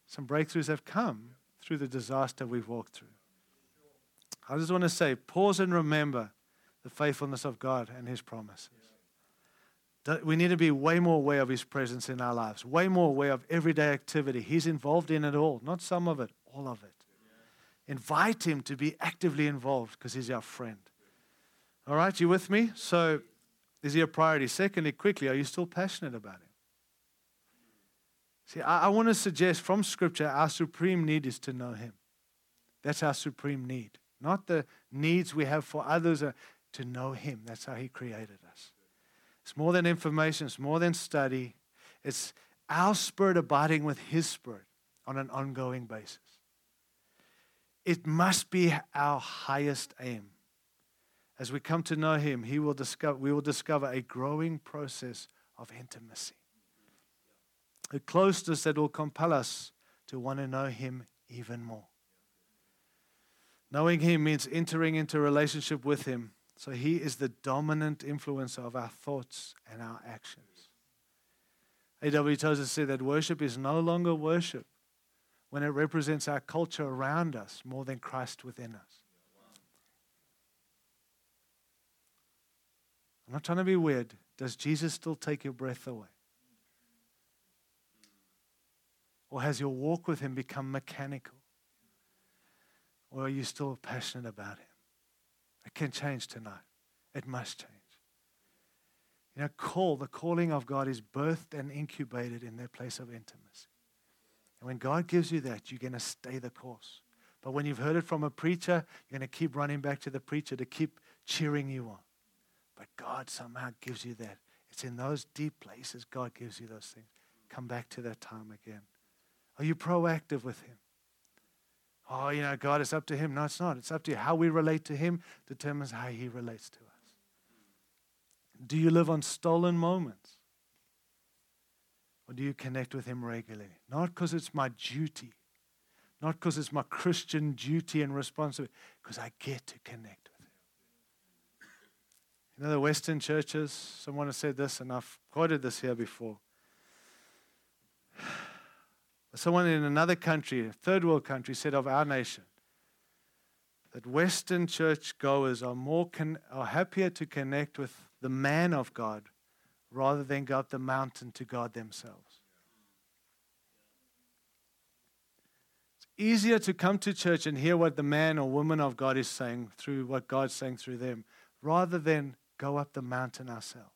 some breakthroughs have come through the disaster we've walked through. I just want to say, pause and remember the faithfulness of God and His promises. We need to be way more aware of His presence in our lives, way more aware of everyday activity. He's involved in it all, not some of it, all of it. Invite Him to be actively involved because He's our friend. All right, you with me? So, is He a priority? Secondly, quickly, are you still passionate about Him? See, I, I want to suggest from Scripture our supreme need is to know Him. That's our supreme need. Not the needs we have for others, uh, to know Him. That's how He created us. It's more than information, it's more than study. It's our spirit abiding with His spirit on an ongoing basis. It must be our highest aim. As we come to know Him, he will discover, we will discover a growing process of intimacy. A closeness that will compel us to want to know Him even more. Knowing Him means entering into relationship with Him. So He is the dominant influence of our thoughts and our actions. A.W. Tozer said that worship is no longer worship when it represents our culture around us more than Christ within us. I'm not trying to be weird. Does Jesus still take your breath away? Or has your walk with Him become mechanical? Or are you still passionate about Him? It can change tonight. It must change. You know, call, the calling of God is birthed and incubated in that place of intimacy. And when God gives you that, you're going to stay the course. But when you've heard it from a preacher, you're going to keep running back to the preacher to keep cheering you on. But God somehow gives you that. It's in those deep places God gives you those things. Come back to that time again. Are you proactive with Him? oh, you know, God, it's up to Him. No, it's not. It's up to you. How we relate to Him determines how He relates to us. Do you live on stolen moments? Or do you connect with Him regularly? Not because it's my duty, not because it's my Christian duty and responsibility, because I get to connect. You know, the Western churches, someone has said this, and I've quoted this here before someone in another country, a third world country, said of our nation that Western church goers are more con- are happier to connect with the man of God rather than go up the mountain to God themselves. It's easier to come to church and hear what the man or woman of God is saying through what God's saying through them rather than go up the mountain ourselves.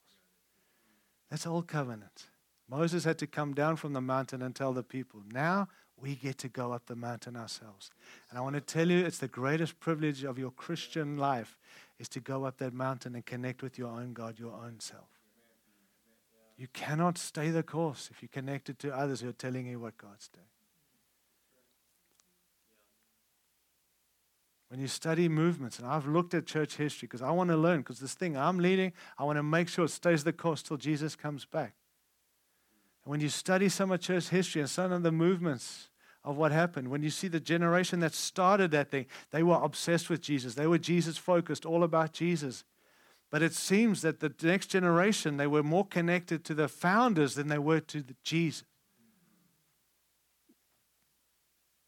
That's old covenant. Moses had to come down from the mountain and tell the people. Now we get to go up the mountain ourselves. And I want to tell you, it's the greatest privilege of your Christian life is to go up that mountain and connect with your own God, your own self. You cannot stay the course if you're connected to others who are telling you what God's doing. When you study movements, and I've looked at church history because I want to learn, because this thing I'm leading, I want to make sure it stays the course till Jesus comes back. And when you study some of church history and some of the movements of what happened, when you see the generation that started that thing, they were obsessed with Jesus. They were Jesus focused, all about Jesus. But it seems that the next generation, they were more connected to the founders than they were to the Jesus.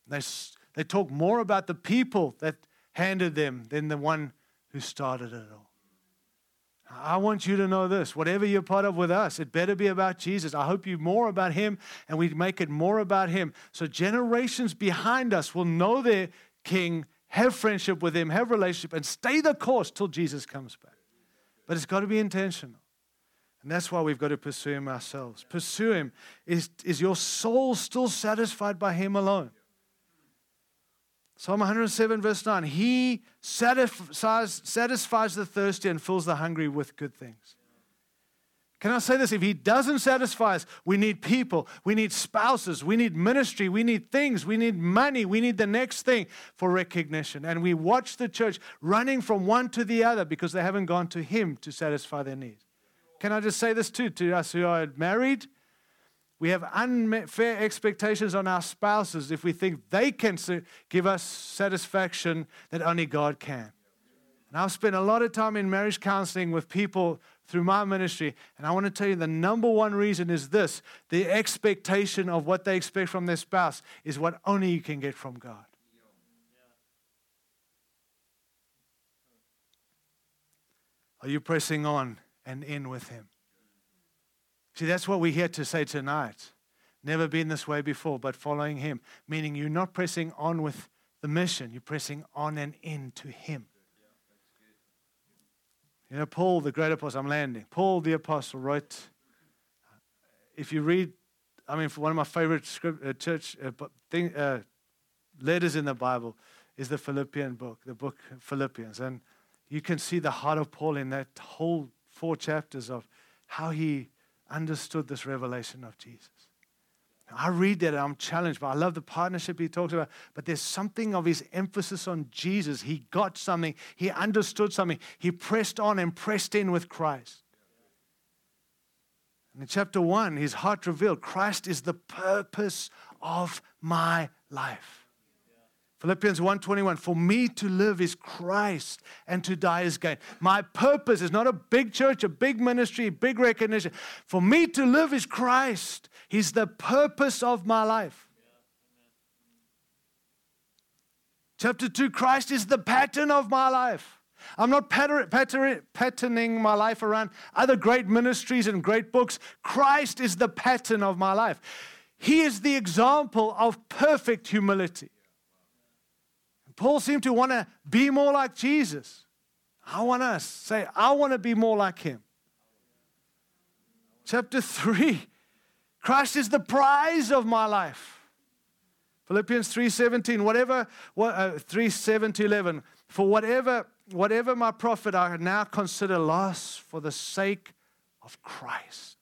They, they talk more about the people that handed them than the one who started it all. I want you to know this whatever you're part of with us, it better be about Jesus. I hope you more about Him and we make it more about Him. So generations behind us will know their King, have friendship with Him, have relationship, and stay the course till Jesus comes back. But it's got to be intentional. And that's why we've got to pursue Him ourselves. Pursue Him. Is, is your soul still satisfied by Him alone? Psalm 107, verse 9 He satisfies, satisfies the thirsty and fills the hungry with good things. Can I say this? If He doesn't satisfy us, we need people, we need spouses, we need ministry, we need things, we need money, we need the next thing for recognition. And we watch the church running from one to the other because they haven't gone to Him to satisfy their needs. Can I just say this too to us who are married? We have unfair expectations on our spouses if we think they can give us satisfaction that only God can. And I've spent a lot of time in marriage counseling with people through my ministry. And I want to tell you the number one reason is this the expectation of what they expect from their spouse is what only you can get from God. Are you pressing on and in with Him? See, that's what we're here to say tonight. Never been this way before, but following Him, meaning you're not pressing on with the mission, you're pressing on and in to Him. You know, Paul, the great apostle, I'm landing. Paul, the apostle, wrote, if you read, I mean, one of my favorite script, uh, church uh, thing, uh, letters in the Bible is the Philippian book, the book Philippians. And you can see the heart of Paul in that whole four chapters of how he understood this revelation of Jesus. I read that and I'm challenged, but I love the partnership he talks about. But there's something of his emphasis on Jesus. He got something, he understood something, he pressed on and pressed in with Christ. And in chapter one, his heart revealed Christ is the purpose of my life. Philippians 1:21 For me to live is Christ and to die is gain. My purpose is not a big church, a big ministry, big recognition. For me to live is Christ. He's the purpose of my life. Chapter 2 Christ is the pattern of my life. I'm not patter, patter, patterning my life around other great ministries and great books. Christ is the pattern of my life. He is the example of perfect humility. Paul seemed to want to be more like Jesus. I want us say, I want to be more like him. Chapter 3 Christ is the prize of my life. Philippians 3:17 whatever what, uh, 3 7 to 11 for whatever whatever my profit I now consider loss for the sake of Christ.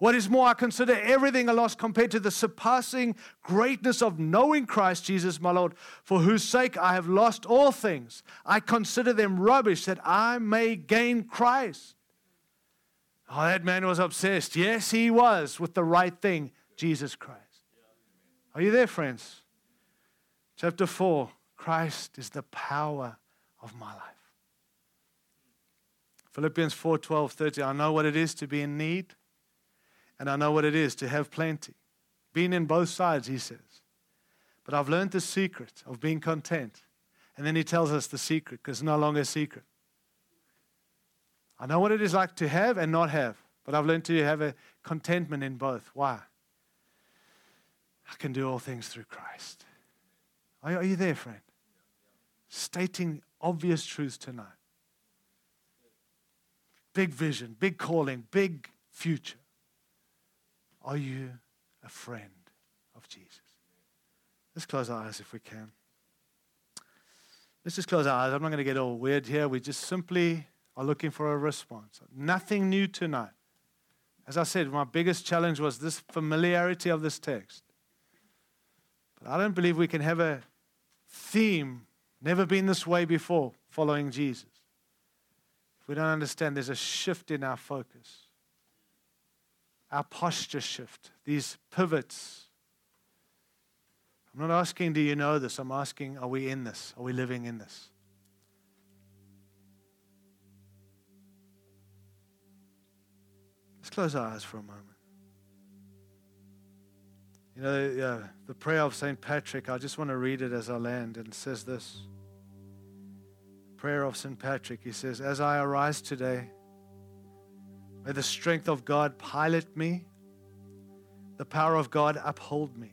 What is more, I consider everything a loss compared to the surpassing greatness of knowing Christ Jesus, my Lord, for whose sake I have lost all things. I consider them rubbish that I may gain Christ. Oh, that man was obsessed. Yes, he was with the right thing, Jesus Christ. Are you there, friends? Chapter 4 Christ is the power of my life. Philippians 4 12, 13. I know what it is to be in need and I know what it is to have plenty. Being in both sides, he says. But I've learned the secret of being content. And then he tells us the secret because it's no longer a secret. I know what it is like to have and not have, but I've learned to have a contentment in both. Why? I can do all things through Christ. Are, are you there, friend? Stating obvious truths tonight. Big vision, big calling, big future. Are you a friend of Jesus? Let's close our eyes if we can. Let's just close our eyes. I'm not going to get all weird here. We just simply are looking for a response. Nothing new tonight. As I said, my biggest challenge was this familiarity of this text. But I don't believe we can have a theme, never been this way before, following Jesus. If we don't understand, there's a shift in our focus our posture shift, these pivots. I'm not asking, do you know this? I'm asking, are we in this? Are we living in this? Let's close our eyes for a moment. You know, the prayer of St. Patrick, I just want to read it as I land, and it says this Prayer of St. Patrick, he says, As I arise today, May the strength of God pilot me, the power of God uphold me,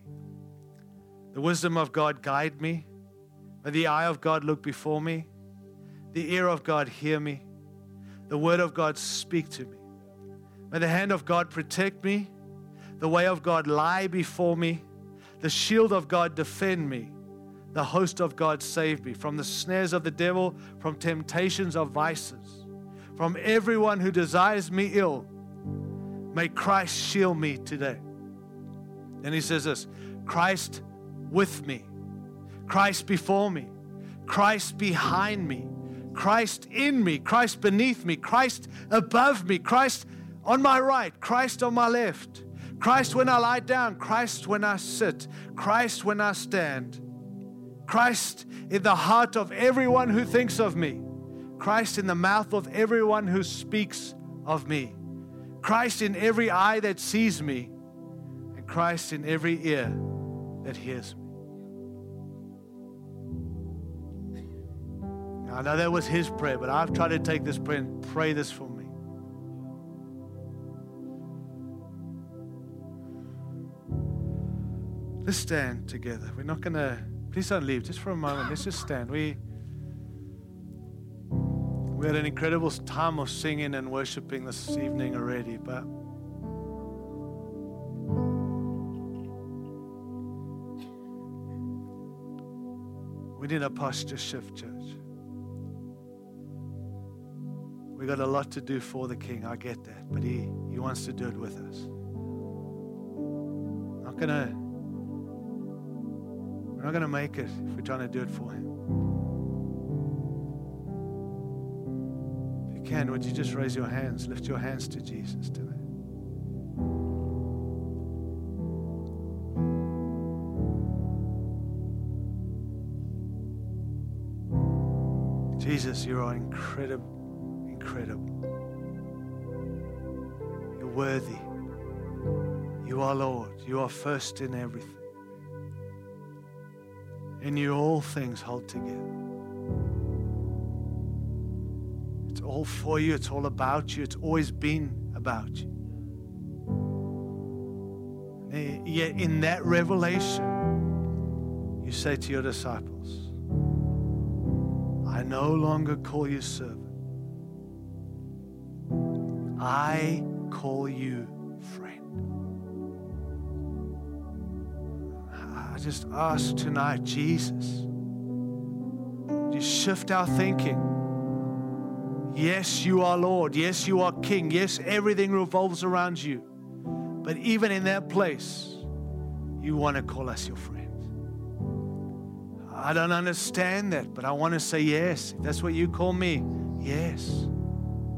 the wisdom of God guide me. May the eye of God look before me, the ear of God hear me, the word of God speak to me. May the hand of God protect me, the way of God lie before me, the shield of God defend me, the host of God save me from the snares of the devil, from temptations of vices from everyone who desires me ill. May Christ shield me today. And he says this Christ with me, Christ before me, Christ behind me, Christ in me, Christ beneath me, Christ above me, Christ on my right, Christ on my left, Christ when I lie down, Christ when I sit, Christ when I stand, Christ in the heart of everyone who thinks of me. Christ in the mouth of everyone who speaks of me, Christ in every eye that sees me, and Christ in every ear that hears me. I know that was his prayer, but I've tried to take this prayer and pray this for me. Let's stand together. We're not going to, please don't leave just for a moment. Let's just stand. We, we had an incredible time of singing and worshiping this evening already, but we need a posture shift, church. We got a lot to do for the King. I get that, but He He wants to do it with us. Not gonna. We're not gonna make it if we're trying to do it for Him. Can, would you just raise your hands, lift your hands to Jesus tonight? Jesus, you are incredible incredible. You're worthy. You are Lord. You are first in everything. In you, all things hold together. It's all for you, it's all about you, it's always been about you. And yet, in that revelation, you say to your disciples, I no longer call you servant. I call you friend. I just ask tonight, Jesus, you shift our thinking. Yes, you are Lord. Yes, you are King. Yes, everything revolves around you. But even in that place, you want to call us your friend. I don't understand that, but I want to say yes. If that's what you call me, yes.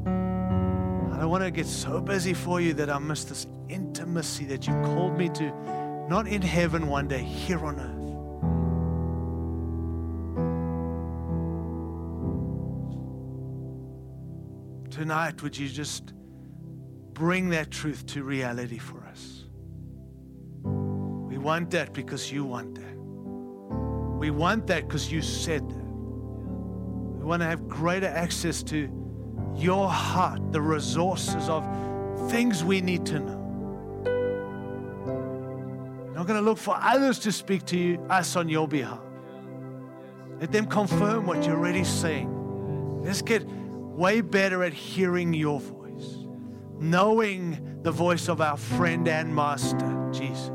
I don't want to get so busy for you that I miss this intimacy that you called me to, not in heaven one day, here on earth. Tonight, would you just bring that truth to reality for us? We want that because you want that. We want that because you said that. We want to have greater access to your heart, the resources of things we need to know. You're not going to look for others to speak to you, us on your behalf. Let them confirm what you're already saying. Let's get way better at hearing your voice, knowing the voice of our friend and master, Jesus.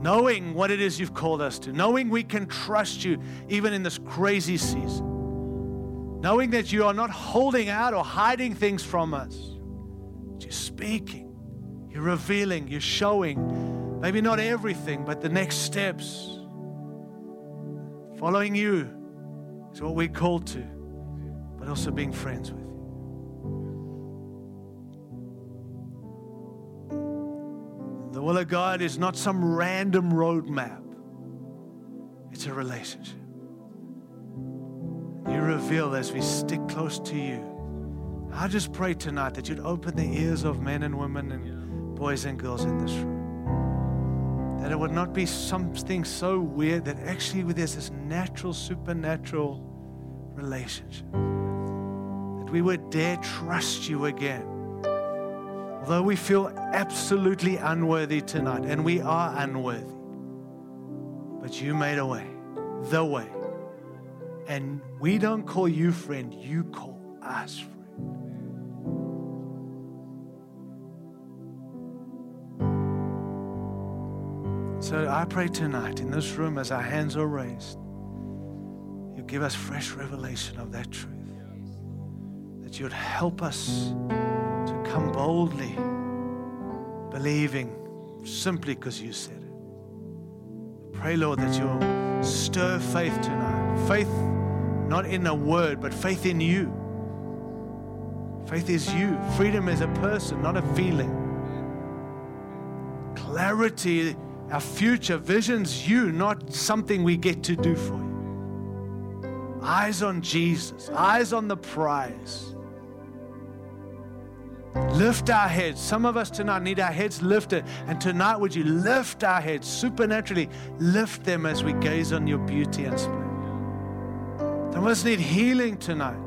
Knowing what it is you've called us to, knowing we can trust you even in this crazy season knowing that you are not holding out or hiding things from us. You're speaking, you're revealing, you're showing, maybe not everything, but the next steps. Following you is what we're called to, but also being friends with you. The will of God is not some random roadmap, it's a relationship you reveal as we stick close to you. I just pray tonight that you'd open the ears of men and women and boys and girls in this room. That it would not be something so weird that actually there's this natural, supernatural relationship. We would dare trust you again. Although we feel absolutely unworthy tonight, and we are unworthy, but you made a way, the way and we don't call you friend, you call us friend. So I pray tonight in this room as our hands are raised, you give us fresh revelation of that truth. That you'd help us to come boldly, believing simply because you said it. Pray, Lord, that you'll stir faith tonight. Faith not in a word, but faith in you. Faith is you. Freedom is a person, not a feeling. Clarity, our future, visions you, not something we get to do for you. Eyes on Jesus, eyes on the prize. Lift our heads. Some of us tonight need our heads lifted. And tonight, would you lift our heads supernaturally? Lift them as we gaze on your beauty and splendor. Some of us need healing tonight.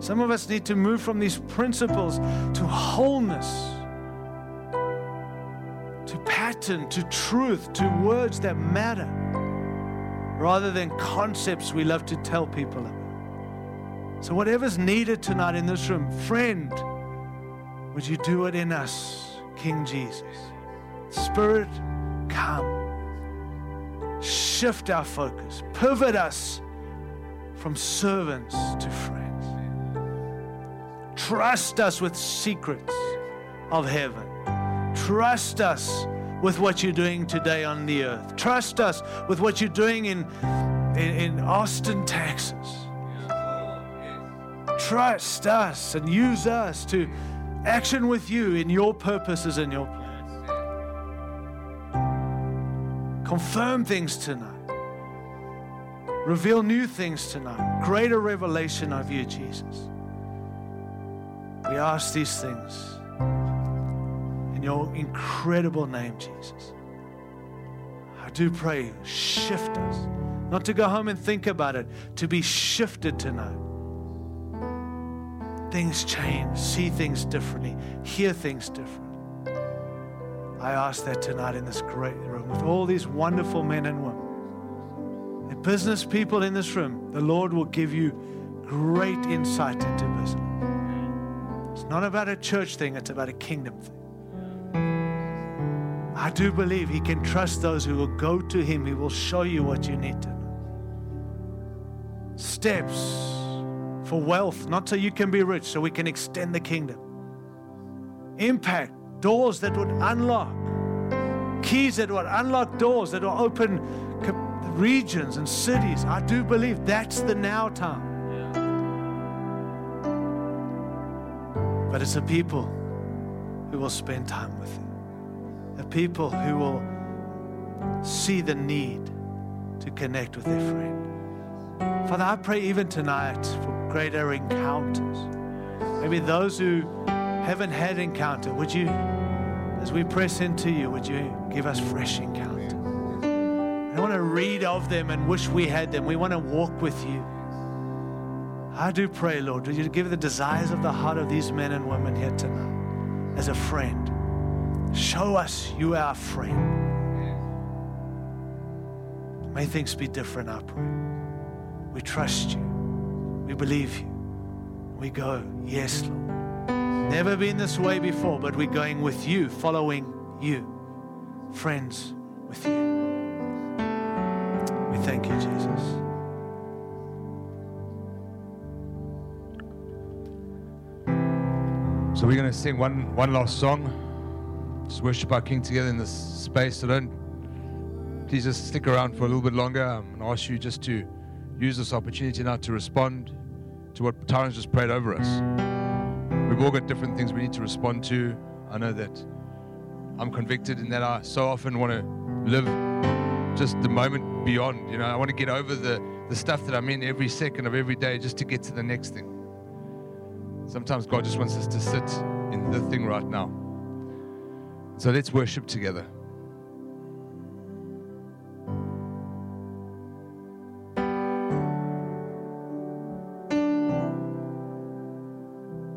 Some of us need to move from these principles to wholeness, to pattern, to truth, to words that matter, rather than concepts we love to tell people about. So, whatever's needed tonight in this room, friend, would you do it in us, King Jesus? Spirit, come. Shift our focus, pivot us from servants to friends. Trust us with secrets of heaven. Trust us with what you're doing today on the earth. Trust us with what you're doing in, in, in Austin, Texas. Trust us and use us to action with you in your purposes and your plans. Confirm things tonight. Reveal new things tonight. Greater revelation of you, Jesus. We ask these things in your incredible name, Jesus. I do pray, shift us. Not to go home and think about it, to be shifted tonight things change, see things differently, hear things differently. I ask that tonight in this great room with all these wonderful men and women, the business people in this room, the Lord will give you great insight into business. It's not about a church thing, it's about a kingdom thing. I do believe He can trust those who will go to Him, He will show you what you need to know. Steps for wealth, not so you can be rich, so we can extend the kingdom. Impact, doors that would unlock, keys that would unlock doors that will open regions and cities. I do believe that's the now time. But it's a people who will spend time with you, a people who will see the need to connect with their friend. Father, I pray even tonight for greater encounters. Maybe those who haven't had encounter, would you, as we press into you, would you give us fresh encounter? We want to read of them and wish we had them. We want to walk with you. I do pray, Lord, would you give the desires of the heart of these men and women here tonight as a friend? Show us you are our friend. May things be different, I pray. We trust you. We believe you. We go, yes, Lord. Never been this way before, but we're going with you, following you, friends with you. We thank you, Jesus. So we're going to sing one, one last song. Just worship our King together in this space. So don't, please just stick around for a little bit longer. To ask you just to use this opportunity now to respond to what Tyrone just prayed over us. We've all got different things we need to respond to. I know that I'm convicted in that I so often want to live just the moment beyond. You know, I want to get over the, the stuff that I'm in every second of every day just to get to the next thing. Sometimes God just wants us to sit in the thing right now. So let's worship together.